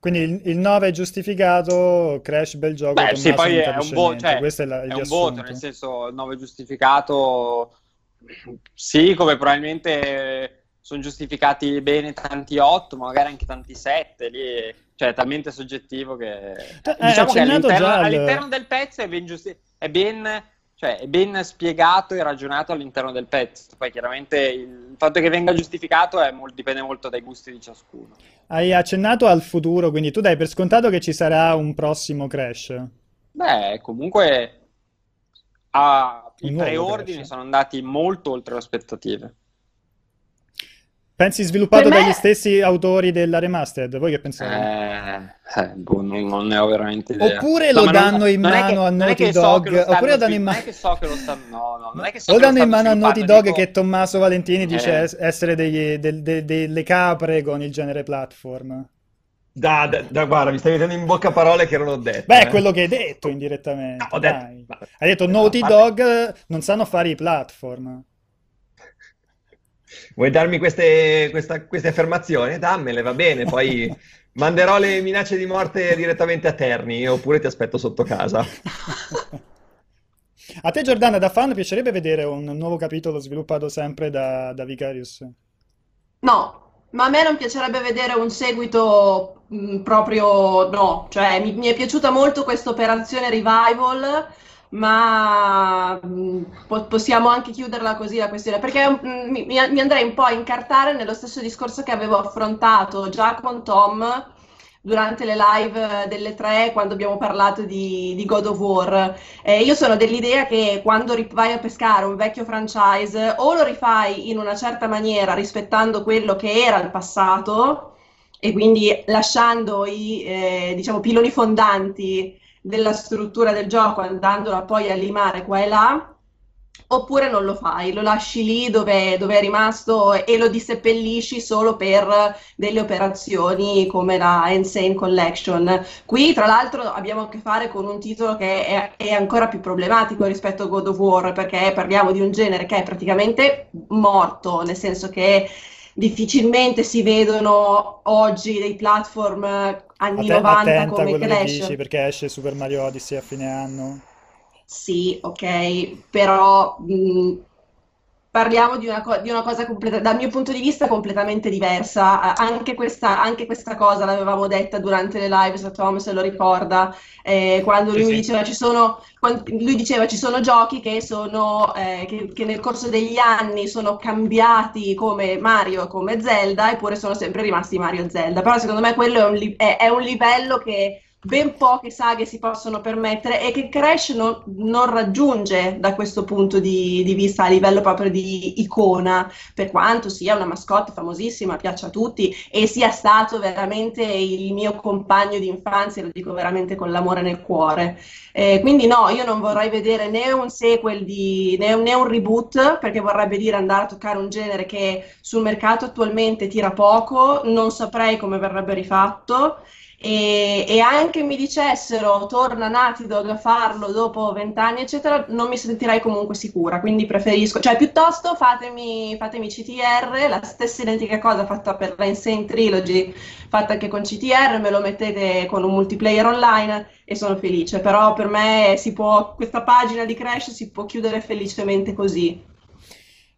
Quindi il, il 9 è giustificato, Crash bel gioco, Beh, sì, poi è un, vo- cioè, questo è la- è un voto, nel senso il 9 giustificato, sì, come probabilmente sono giustificati bene tanti 8, ma magari anche tanti 7, lì, cioè è talmente soggettivo che... Eh, hai diciamo che all'interno, già al- all'interno del pezzo è ben, giusti- è ben cioè, è ben spiegato e ragionato all'interno del pezzo. Poi chiaramente il fatto che venga giustificato è mol- dipende molto dai gusti di ciascuno. Hai accennato al futuro, quindi tu dai per scontato che ci sarà un prossimo Crash. Beh, comunque ah, Un i preordini Crash. sono andati molto oltre le aspettative. Pensi sviluppato me- dagli stessi autori della remastered? Voi che pensate? Eh, eh, boh, non, non ne ho veramente idea. Oppure No, lo non- danno in non mano che- a non Naughty so Dog, oppure lo danno in Non mano- è che so che lo stanno... No, no, non è che so lo danno in mano a Naughty Dog dico- che Tommaso Valentini dice Eh. es- essere degli- del- de- delle capre con il genere platform. Da, da- da- guarda, mi stai mettendo in bocca parole che non ho detto. Beh, eh. quello che hai detto indirettamente. No, ho detto- dai. ma- Hai detto ma- Naughty ma- Dog eh, non sanno fare i platform. Vuoi darmi queste, questa- queste affermazioni? Dammele, va bene, poi (laughs) manderò le minacce di morte direttamente a Terni, oppure ti aspetto sotto casa. A te, Giordana, da fan piacerebbe vedere un nuovo capitolo sviluppato sempre da, da Vicarious? No, ma a me non piacerebbe vedere un seguito mh, proprio no, cioè mi, mi è piaciuta molto questa operazione revival, ma mh, po- possiamo anche chiuderla così la questione, perché mh, mi, mi andrei un po' a incartare nello stesso discorso che avevo affrontato già con Tom durante le live delle tre quando abbiamo parlato di, di God of War. Eh, io sono dell'idea che quando vai a pescare un vecchio franchise o lo rifai in una certa maniera rispettando quello che era il passato e quindi lasciando i eh, diciamo, piloni fondanti della struttura del gioco andandola poi a limare qua e là. Oppure non lo fai, lo lasci lì dove, dove è rimasto e lo disseppellisci solo per delle operazioni come la Insane Collection. Qui, tra l'altro, abbiamo a che fare con un titolo che è, è ancora più problematico rispetto a God of War, perché parliamo di un genere che è praticamente morto, nel senso che difficilmente si vedono oggi dei platform anni Atten- 90 attenta a come quello che Crash. dici perché esce Super Mario Odyssey a fine anno. Sì, ok, però mh, parliamo di una, co- di una cosa completa- dal mio punto di vista completamente diversa. Anche questa, anche questa cosa l'avevamo detta durante le live, se Tom se lo ricorda, eh, quando lui Sì, diceva ci sono, quan- lui diceva ci sono giochi che, sono, eh, che, che nel corso degli anni sono cambiati come Mario, come Zelda, eppure sono sempre rimasti Mario e Zelda. Però secondo me quello è un, li- è- è un livello che ben poche saghe si possono permettere e che Crash non, non raggiunge da questo punto di, di vista a livello proprio di icona, per quanto sia una mascotte famosissima, piaccia a tutti e sia stato veramente il mio compagno di infanzia, lo dico veramente con l'amore nel cuore. Eh, quindi no, io non vorrei vedere né un sequel di, né, né un reboot, perché vorrebbe dire andare a toccare un genere che sul mercato attualmente tira poco, non saprei come verrebbe rifatto. E, e anche mi dicessero torna Naughty Dog a farlo dopo vent'anni, eccetera, non mi sentirei comunque sicura. Quindi preferisco, cioè, piuttosto fatemi, fatemi CTR, la stessa identica cosa fatta per la Insane Trilogy, fatta anche con CTR, me lo mettete con un multiplayer online e sono felice. Però per me si può, questa pagina di Crash si può chiudere felicemente così.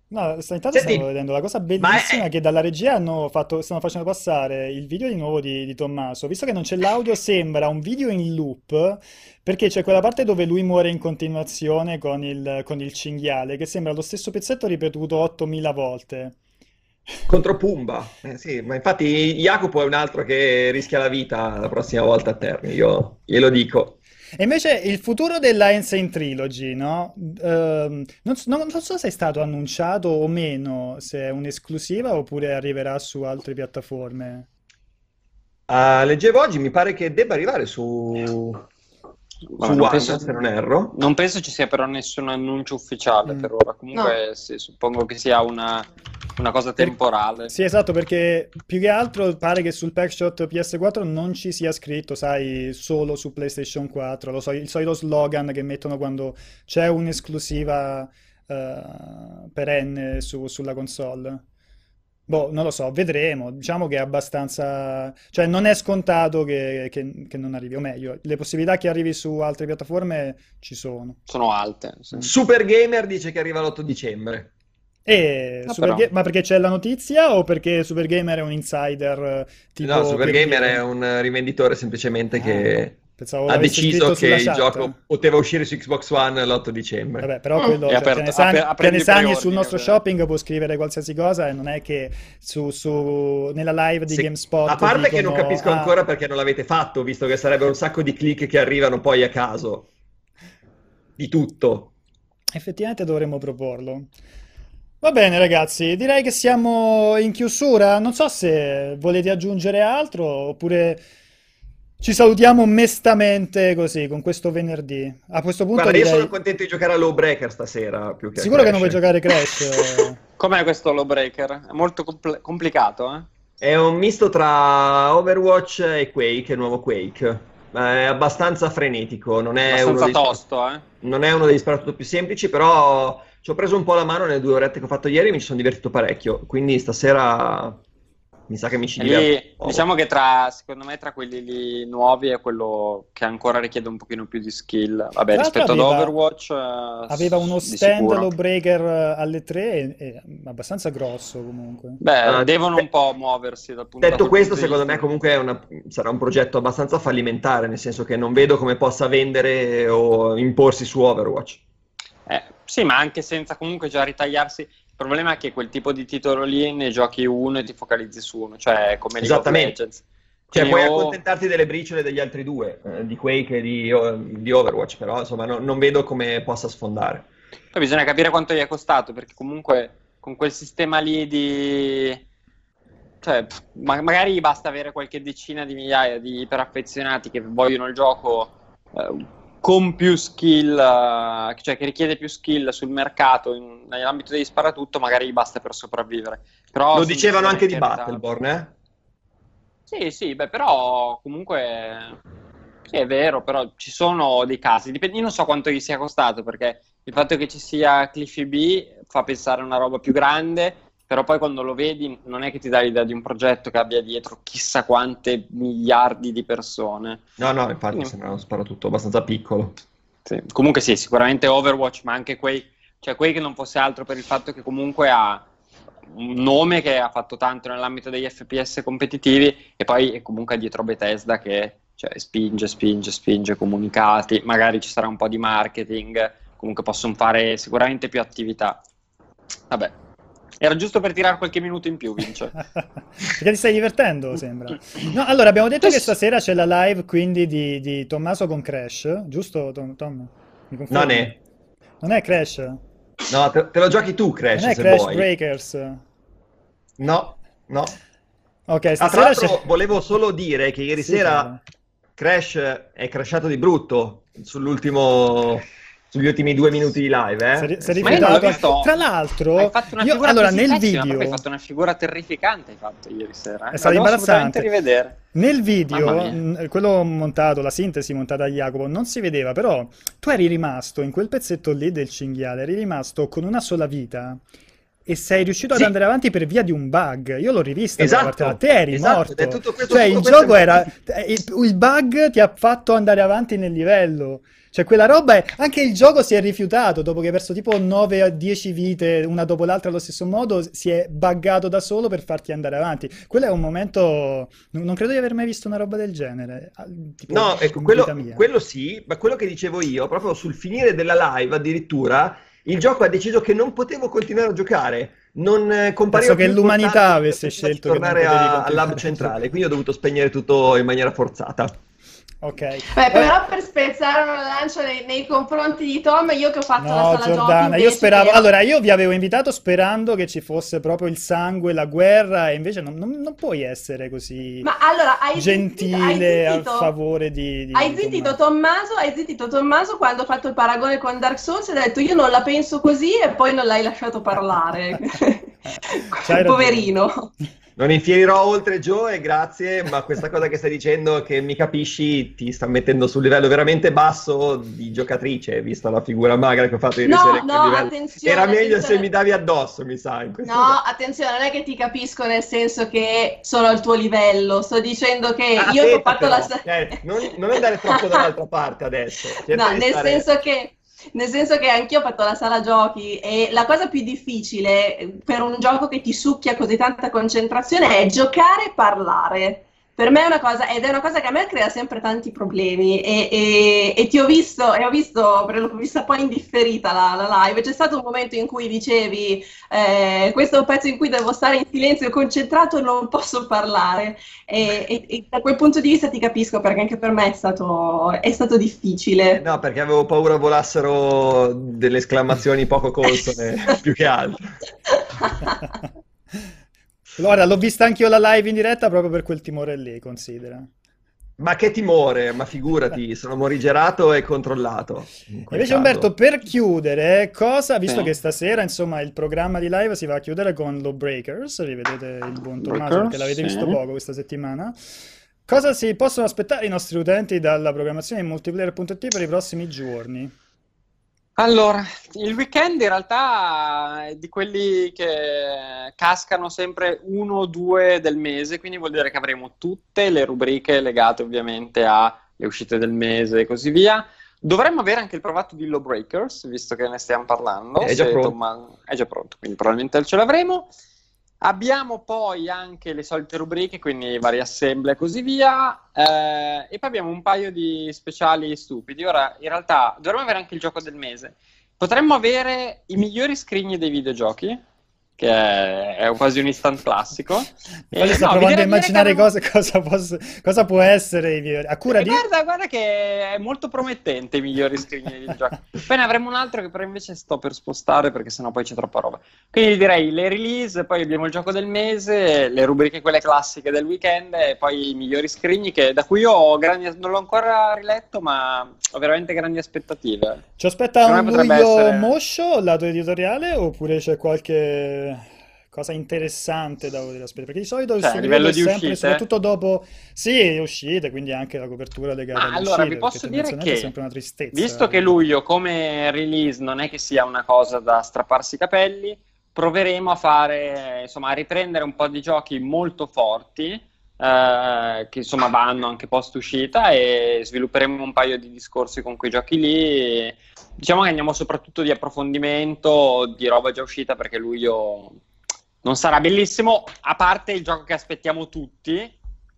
No, intanto Senti, stavo vedendo la cosa ma è- bellissima che dalla regia hanno fatto, stanno facendo passare il video di nuovo di, di Tommaso. Visto che non c'è l'audio, (laughs) sembra un video in loop perché c'è quella parte dove lui muore in continuazione con il, con il cinghiale, che sembra lo stesso pezzetto ripetuto 8000 volte. Contro Pumba. Eh, sì, ma infatti Jacopo è un altro che rischia la vita la prossima volta a Terni, io glielo dico. E invece il futuro della Insane Trilogy, no? Ehm, non, so- non- non so se è stato annunciato o meno, se è un'esclusiva oppure arriverà su altre piattaforme. Ah, leggevo oggi, mi pare che debba arrivare su, Vabbè, su non penso, se non erro. non penso ci sia però nessun annuncio ufficiale Mm. per ora. Comunque, sì, suppongo che sia una, una cosa Per- temporale. Sì, esatto, perché più che altro pare che sul packshot PS4 non ci sia scritto, sai, solo su PlayStation 4, lo so, il solito slogan che mettono quando c'è un'esclusiva eh, perenne su- sulla console. Boh, non lo so, vedremo. Diciamo che è abbastanza... cioè non è scontato che, che- che non arrivi, o meglio, le possibilità che arrivi su altre piattaforme ci sono. Sono alte. sì. Super Gamer dice che arriva l'8 dicembre. E Ah, Super ma perché c'è la notizia o perché Super Gamer è un insider eh, tipo No, Super Pier Gamer Piero? è un rivenditore semplicemente che Ah, pensavo ha l'avesse deciso che il chat. gioco poteva uscire su Xbox One l'8 dicembre. Vabbè, però Mm. quello, È cioè, aperto- Pianesani, aper- Pianesani sul nostro shopping può scrivere qualsiasi cosa e non è che su, su- nella live di Se- GameSpot a parte che non dicono, capisco "Ah, ancora perché non l'avete fatto, visto che sarebbero un sacco di click che arrivano poi a caso. Di tutto. Effettivamente dovremmo proporlo. Va bene ragazzi, direi che siamo in chiusura. Non so se volete aggiungere altro oppure ci salutiamo mestamente così con questo venerdì. A questo punto Guarda, io direi... sono contento di giocare a Lawbreaker stasera più che a Sicuro che non vuoi giocare (laughs) Crash? Com'è questo Lawbreaker? È molto compl- complicato, eh? È un misto tra Overwatch e Quake, il nuovo Quake. È abbastanza frenetico, non è, uno Abbastanza dei, tosto, eh? non è uno degli sparatutto più semplici, però ci ho preso un po' la mano nelle due orette che ho fatto ieri e mi ci sono divertito parecchio. Quindi stasera mi sa che mi ci diverto. lì, diciamo che tra, secondo me, tra quelli lì nuovi è quello che ancora richiede un pochino più di skill. Vabbè, Tra l'altro rispetto ad aveva- Overwatch, eh, Aveva uno stand. Lawbreaker alle 3 e, e abbastanza grosso comunque. Beh, Ah, devono de- un po' muoversi dal punto Detto questo, secondo me vista. comunque è una- sarà un progetto abbastanza fallimentare, nel senso che non vedo come possa vendere o imporsi su Overwatch. Eh, sì, ma anche senza comunque già ritagliarsi. Il problema è che quel tipo di titolo lì ne giochi uno e ti focalizzi su uno, cioè come League of Esattamente. Legends. Cioè, puoi o- accontentarti delle briciole degli altri due, eh, di Quake e di, di Overwatch, però insomma no- non vedo come possa sfondare. Poi bisogna capire quanto gli è costato, perché comunque con quel sistema lì di... Cioè, pff, ma- magari basta avere qualche decina di migliaia di iperaffezionati che vogliono il gioco eh, con più skill, eh, cioè che richiede più skill sul mercato in- nell'ambito degli sparatutto, magari gli basta per sopravvivere. Però Lo dicevano anche di. Battleborn, eh? Sì, sì, beh, però comunque sì, è vero, però ci sono dei casi. Dipende, io non so quanto gli sia costato, perché il fatto che ci sia Cliffy B fa pensare a una roba più grande, però poi quando lo vedi non è che ti dà l'idea di un progetto che abbia dietro chissà quante miliardi di persone. No, no, infatti Mm. sembra uno sparatutto abbastanza piccolo. Sì, Comunque sì, sicuramente Overwatch, ma anche quei, cioè quei che non fosse altro per il fatto che comunque ha un nome che ha fatto tanto nell'ambito degli FPS competitivi e poi è comunque dietro Bethesda che cioè, spinge, spinge, spinge comunicati, magari ci sarà un po' di marketing, comunque possono fare sicuramente più attività. Vabbè, era giusto per tirare qualche minuto in più, Vince. (laughs) Perché ti stai divertendo, sembra. No, allora abbiamo detto che stasera c'è la live quindi di, di Tommaso con Crash, giusto Tom? Tom? Non è. Non è Crash? No, te, te lo giochi tu, Crash, Non è se Crash vuoi. Breakers? No, no. Ok, Ah, tra stasera l'altro c'è... volevo solo dire che ieri Sì, sera. Crash è crashato di brutto sull'ultimo sugli ultimi due minuti di live, eh? Si è Ma io visto. Tra l'altro, Hai fatto una io- figura allora nel video, Hai fatto una figura terrificante, hai fatto ieri sera. eh. È stato imbarazzante. rivedere. Nel video, quello montato, la sintesi montata da Jacopo, non si vedeva, però tu eri rimasto in quel pezzetto lì del cinghiale, eri rimasto con una sola vita e sei riuscito ad Sì. andare avanti per via di un bug. Io l'ho rivista Esatto, partita, te eri esatto, morto. tutto questo- Cioè, tutto il gioco è- era... Il, il bug ti ha fatto andare avanti nel livello. Cioè, quella roba è... Anche il gioco si è rifiutato dopo che hai perso tipo 9 a 10 vite, una dopo l'altra allo stesso modo, si è buggato da solo per farti andare avanti. Quello è un momento... Non credo di aver mai visto una roba del genere. tipo, No, ecco, quello, quello sì, ma quello che dicevo io, proprio sul finire della live addirittura, il gioco ha deciso che non potevo continuare a giocare, non eh, compariva Penso che l'umanità avesse scelto non tornare a- al continuare. lab centrale, quindi ho dovuto spegnere tutto in maniera forzata. Ok. Beh, Eh, però per spezzare una lancia nei, nei confronti di Tom, io che ho fatto la No, sala giochi Giordana, io speravo. che Allora, io vi avevo invitato sperando che ci fosse proprio il sangue, la guerra, e invece non, non- non puoi essere così Ma allora, hai gentile zittito- hai a zittito- favore di, di Hai zittito Tommaso. Tommaso, hai zittito Tommaso quando ha fatto il paragone con Dark Souls e ha detto io non la penso così e poi non l'hai lasciato parlare. (laughs) (laughs) Poverino. (laughs) Non infierirò oltre Joe, grazie, ma questa cosa che stai dicendo che mi capisci ti sta mettendo sul livello veramente basso di giocatrice, vista la figura magra che ho fatto ieri No, sera. no, livello- attenzione, Era meglio se attenzione. mi davi addosso, mi sa. No, caso. attenzione, non è che ti capisco nel senso che sono al tuo livello, sto dicendo che Ah, io ho aspetta fatto la... però, eh, non, non andare troppo dall'altra parte adesso. (laughs) cerca No, nel stare- senso che nel senso che anch'io ho fatto la sala giochi e la cosa più difficile eh, per un gioco che ti succhia così tanta concentrazione è giocare e parlare. Per me è una cosa, ed è una cosa che a me crea sempre tanti problemi e, e, e ti ho visto, e ho visto, l'ho vista poi indifferita la, la live, c'è stato un momento in cui dicevi eh, questo è un pezzo in cui devo stare in silenzio concentrato, non posso parlare e, e, e, da quel punto di vista ti capisco perché anche per me è stato, è stato difficile. No, perché avevo paura volassero delle esclamazioni poco consone, (laughs) più che altro. (laughs) Guarda, l'ho vista anche io la live in diretta proprio per quel timore lì, considera. Ma che timore, ma figurati, sono morigerato e controllato. Invece caso. Umberto, per chiudere, cosa, visto sì. che stasera insomma il programma di live si va a chiudere con Lawbreakers, rivedete il buon Tommaso perché l'avete sì. visto poco questa settimana, cosa si possono aspettare i nostri utenti dalla programmazione di multiplayer.it per i prossimi giorni? Allora, il weekend in realtà è di quelli che cascano sempre uno o due del mese, quindi vuol dire che avremo tutte le rubriche legate ovviamente alle uscite del mese e così via. Dovremmo avere anche il provato di Lawbreakers, visto che ne stiamo parlando. È già, pronto. Tomma... è già pronto, quindi probabilmente ce l'avremo. Abbiamo poi anche le solite rubriche, quindi vari assemble e così via, eh, e poi abbiamo un paio di speciali stupidi. Ora, in realtà, dovremmo avere anche il gioco del mese. Potremmo avere i migliori screen dei videogiochi, che è, è quasi un instant classico. e, sto no, provando a immaginare che... cosa, cosa, posso, cosa, può essere i migliori. A cura eh, di... Guarda, guarda che è molto promettente i migliori screen di giochi. Poi ne avremo un altro che però invece sto per spostare perché sennò poi c'è troppa roba. Quindi direi le release, poi abbiamo il gioco del mese, le rubriche quelle classiche del weekend e poi i migliori screen che, da cui io ho grandi, non l'ho ancora riletto ma ho veramente grandi aspettative. Ci aspetta un luglio essere... moscio lato editoriale oppure c'è qualche cosa interessante da poter aspettare perché di solito cioè, il livello di sempre, uscite? soprattutto dopo sì uscite quindi anche la copertura legata ah, allora uscite, vi posso dire che è sempre una tristezza visto che luglio come release non è che sia una cosa da strapparsi i capelli proveremo a fare insomma a riprendere un po' di giochi molto forti eh, che insomma vanno anche post uscita e svilupperemo un paio di discorsi con quei giochi lì diciamo che andiamo soprattutto di approfondimento di roba già uscita perché luglio non sarà bellissimo, a parte il gioco che aspettiamo tutti,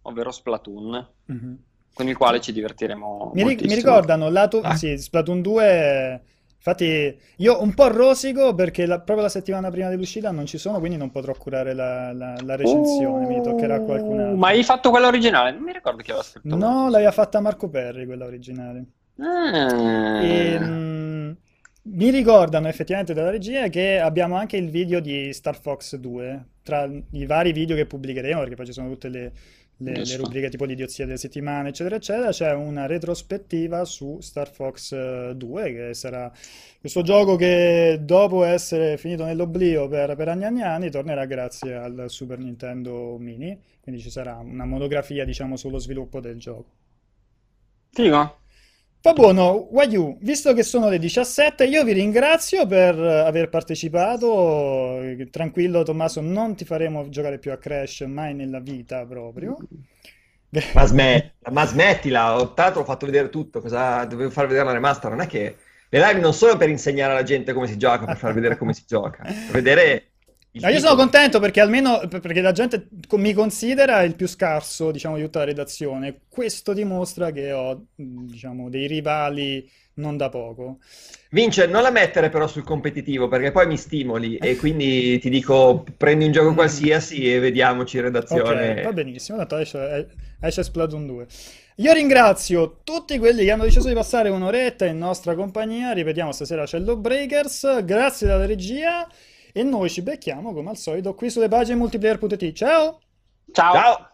ovvero Splatoon, mm-hmm. con il quale ci divertiremo mi, mi ricordano, lato... ah. sì, Splatoon 2... Infatti, io un po' rosico perché la, proprio la settimana prima dell'uscita non ci sono, quindi non potrò curare la, la, la recensione. Uh, mi toccherà qualcun altro. Ma hai fatto quella originale? Non mi ricordo chi aveva scritto. No, l'aveva fatta Marco Perri, quella originale. Ah. E, mh, mi ricordano effettivamente dalla regia che abbiamo anche il video di Star Fox 2, tra i vari video che pubblicheremo, perché poi ci sono tutte le, le, le rubriche tipo l'idiozia delle settimane, eccetera, eccetera, c'è una retrospettiva su Star Fox 2, eh, che sarà questo gioco che dopo essere finito nell'oblio per, per anni e anni, anni tornerà grazie al Super Nintendo Mini, quindi ci sarà una monografia, diciamo, sullo sviluppo del gioco. Figo. Va buono, Wayu, visto che sono le 17, io vi ringrazio per aver partecipato. Tranquillo, Tommaso, non ti faremo giocare più a Crash mai nella vita proprio. (laughs) Ma, smettila, ma smettila, tanto ho fatto vedere tutto, cosa dovevo far vedere la remaster, non è che le live non sono per insegnare alla gente come si gioca, per far vedere come si gioca, per (laughs) vedere No, io sono contento perché almeno perché la gente mi considera il più scarso, diciamo, di tutta la redazione. Questo dimostra che ho, diciamo, dei rivali non da poco. Vince, non la mettere però sul competitivo perché poi mi stimoli e (laughs) quindi ti dico prendi un gioco mm. qualsiasi e vediamoci in redazione. Ok, va benissimo, tanto esce, esce Splatoon 2. Io ringrazio tutti quelli che hanno deciso di passare un'oretta in nostra compagnia. Ripetiamo, stasera c'è Breakers. Grazie dalla regia. E noi ci becchiamo come al solito qui sulle pagine multiplayer.it. Ciao! Ciao! Ciao.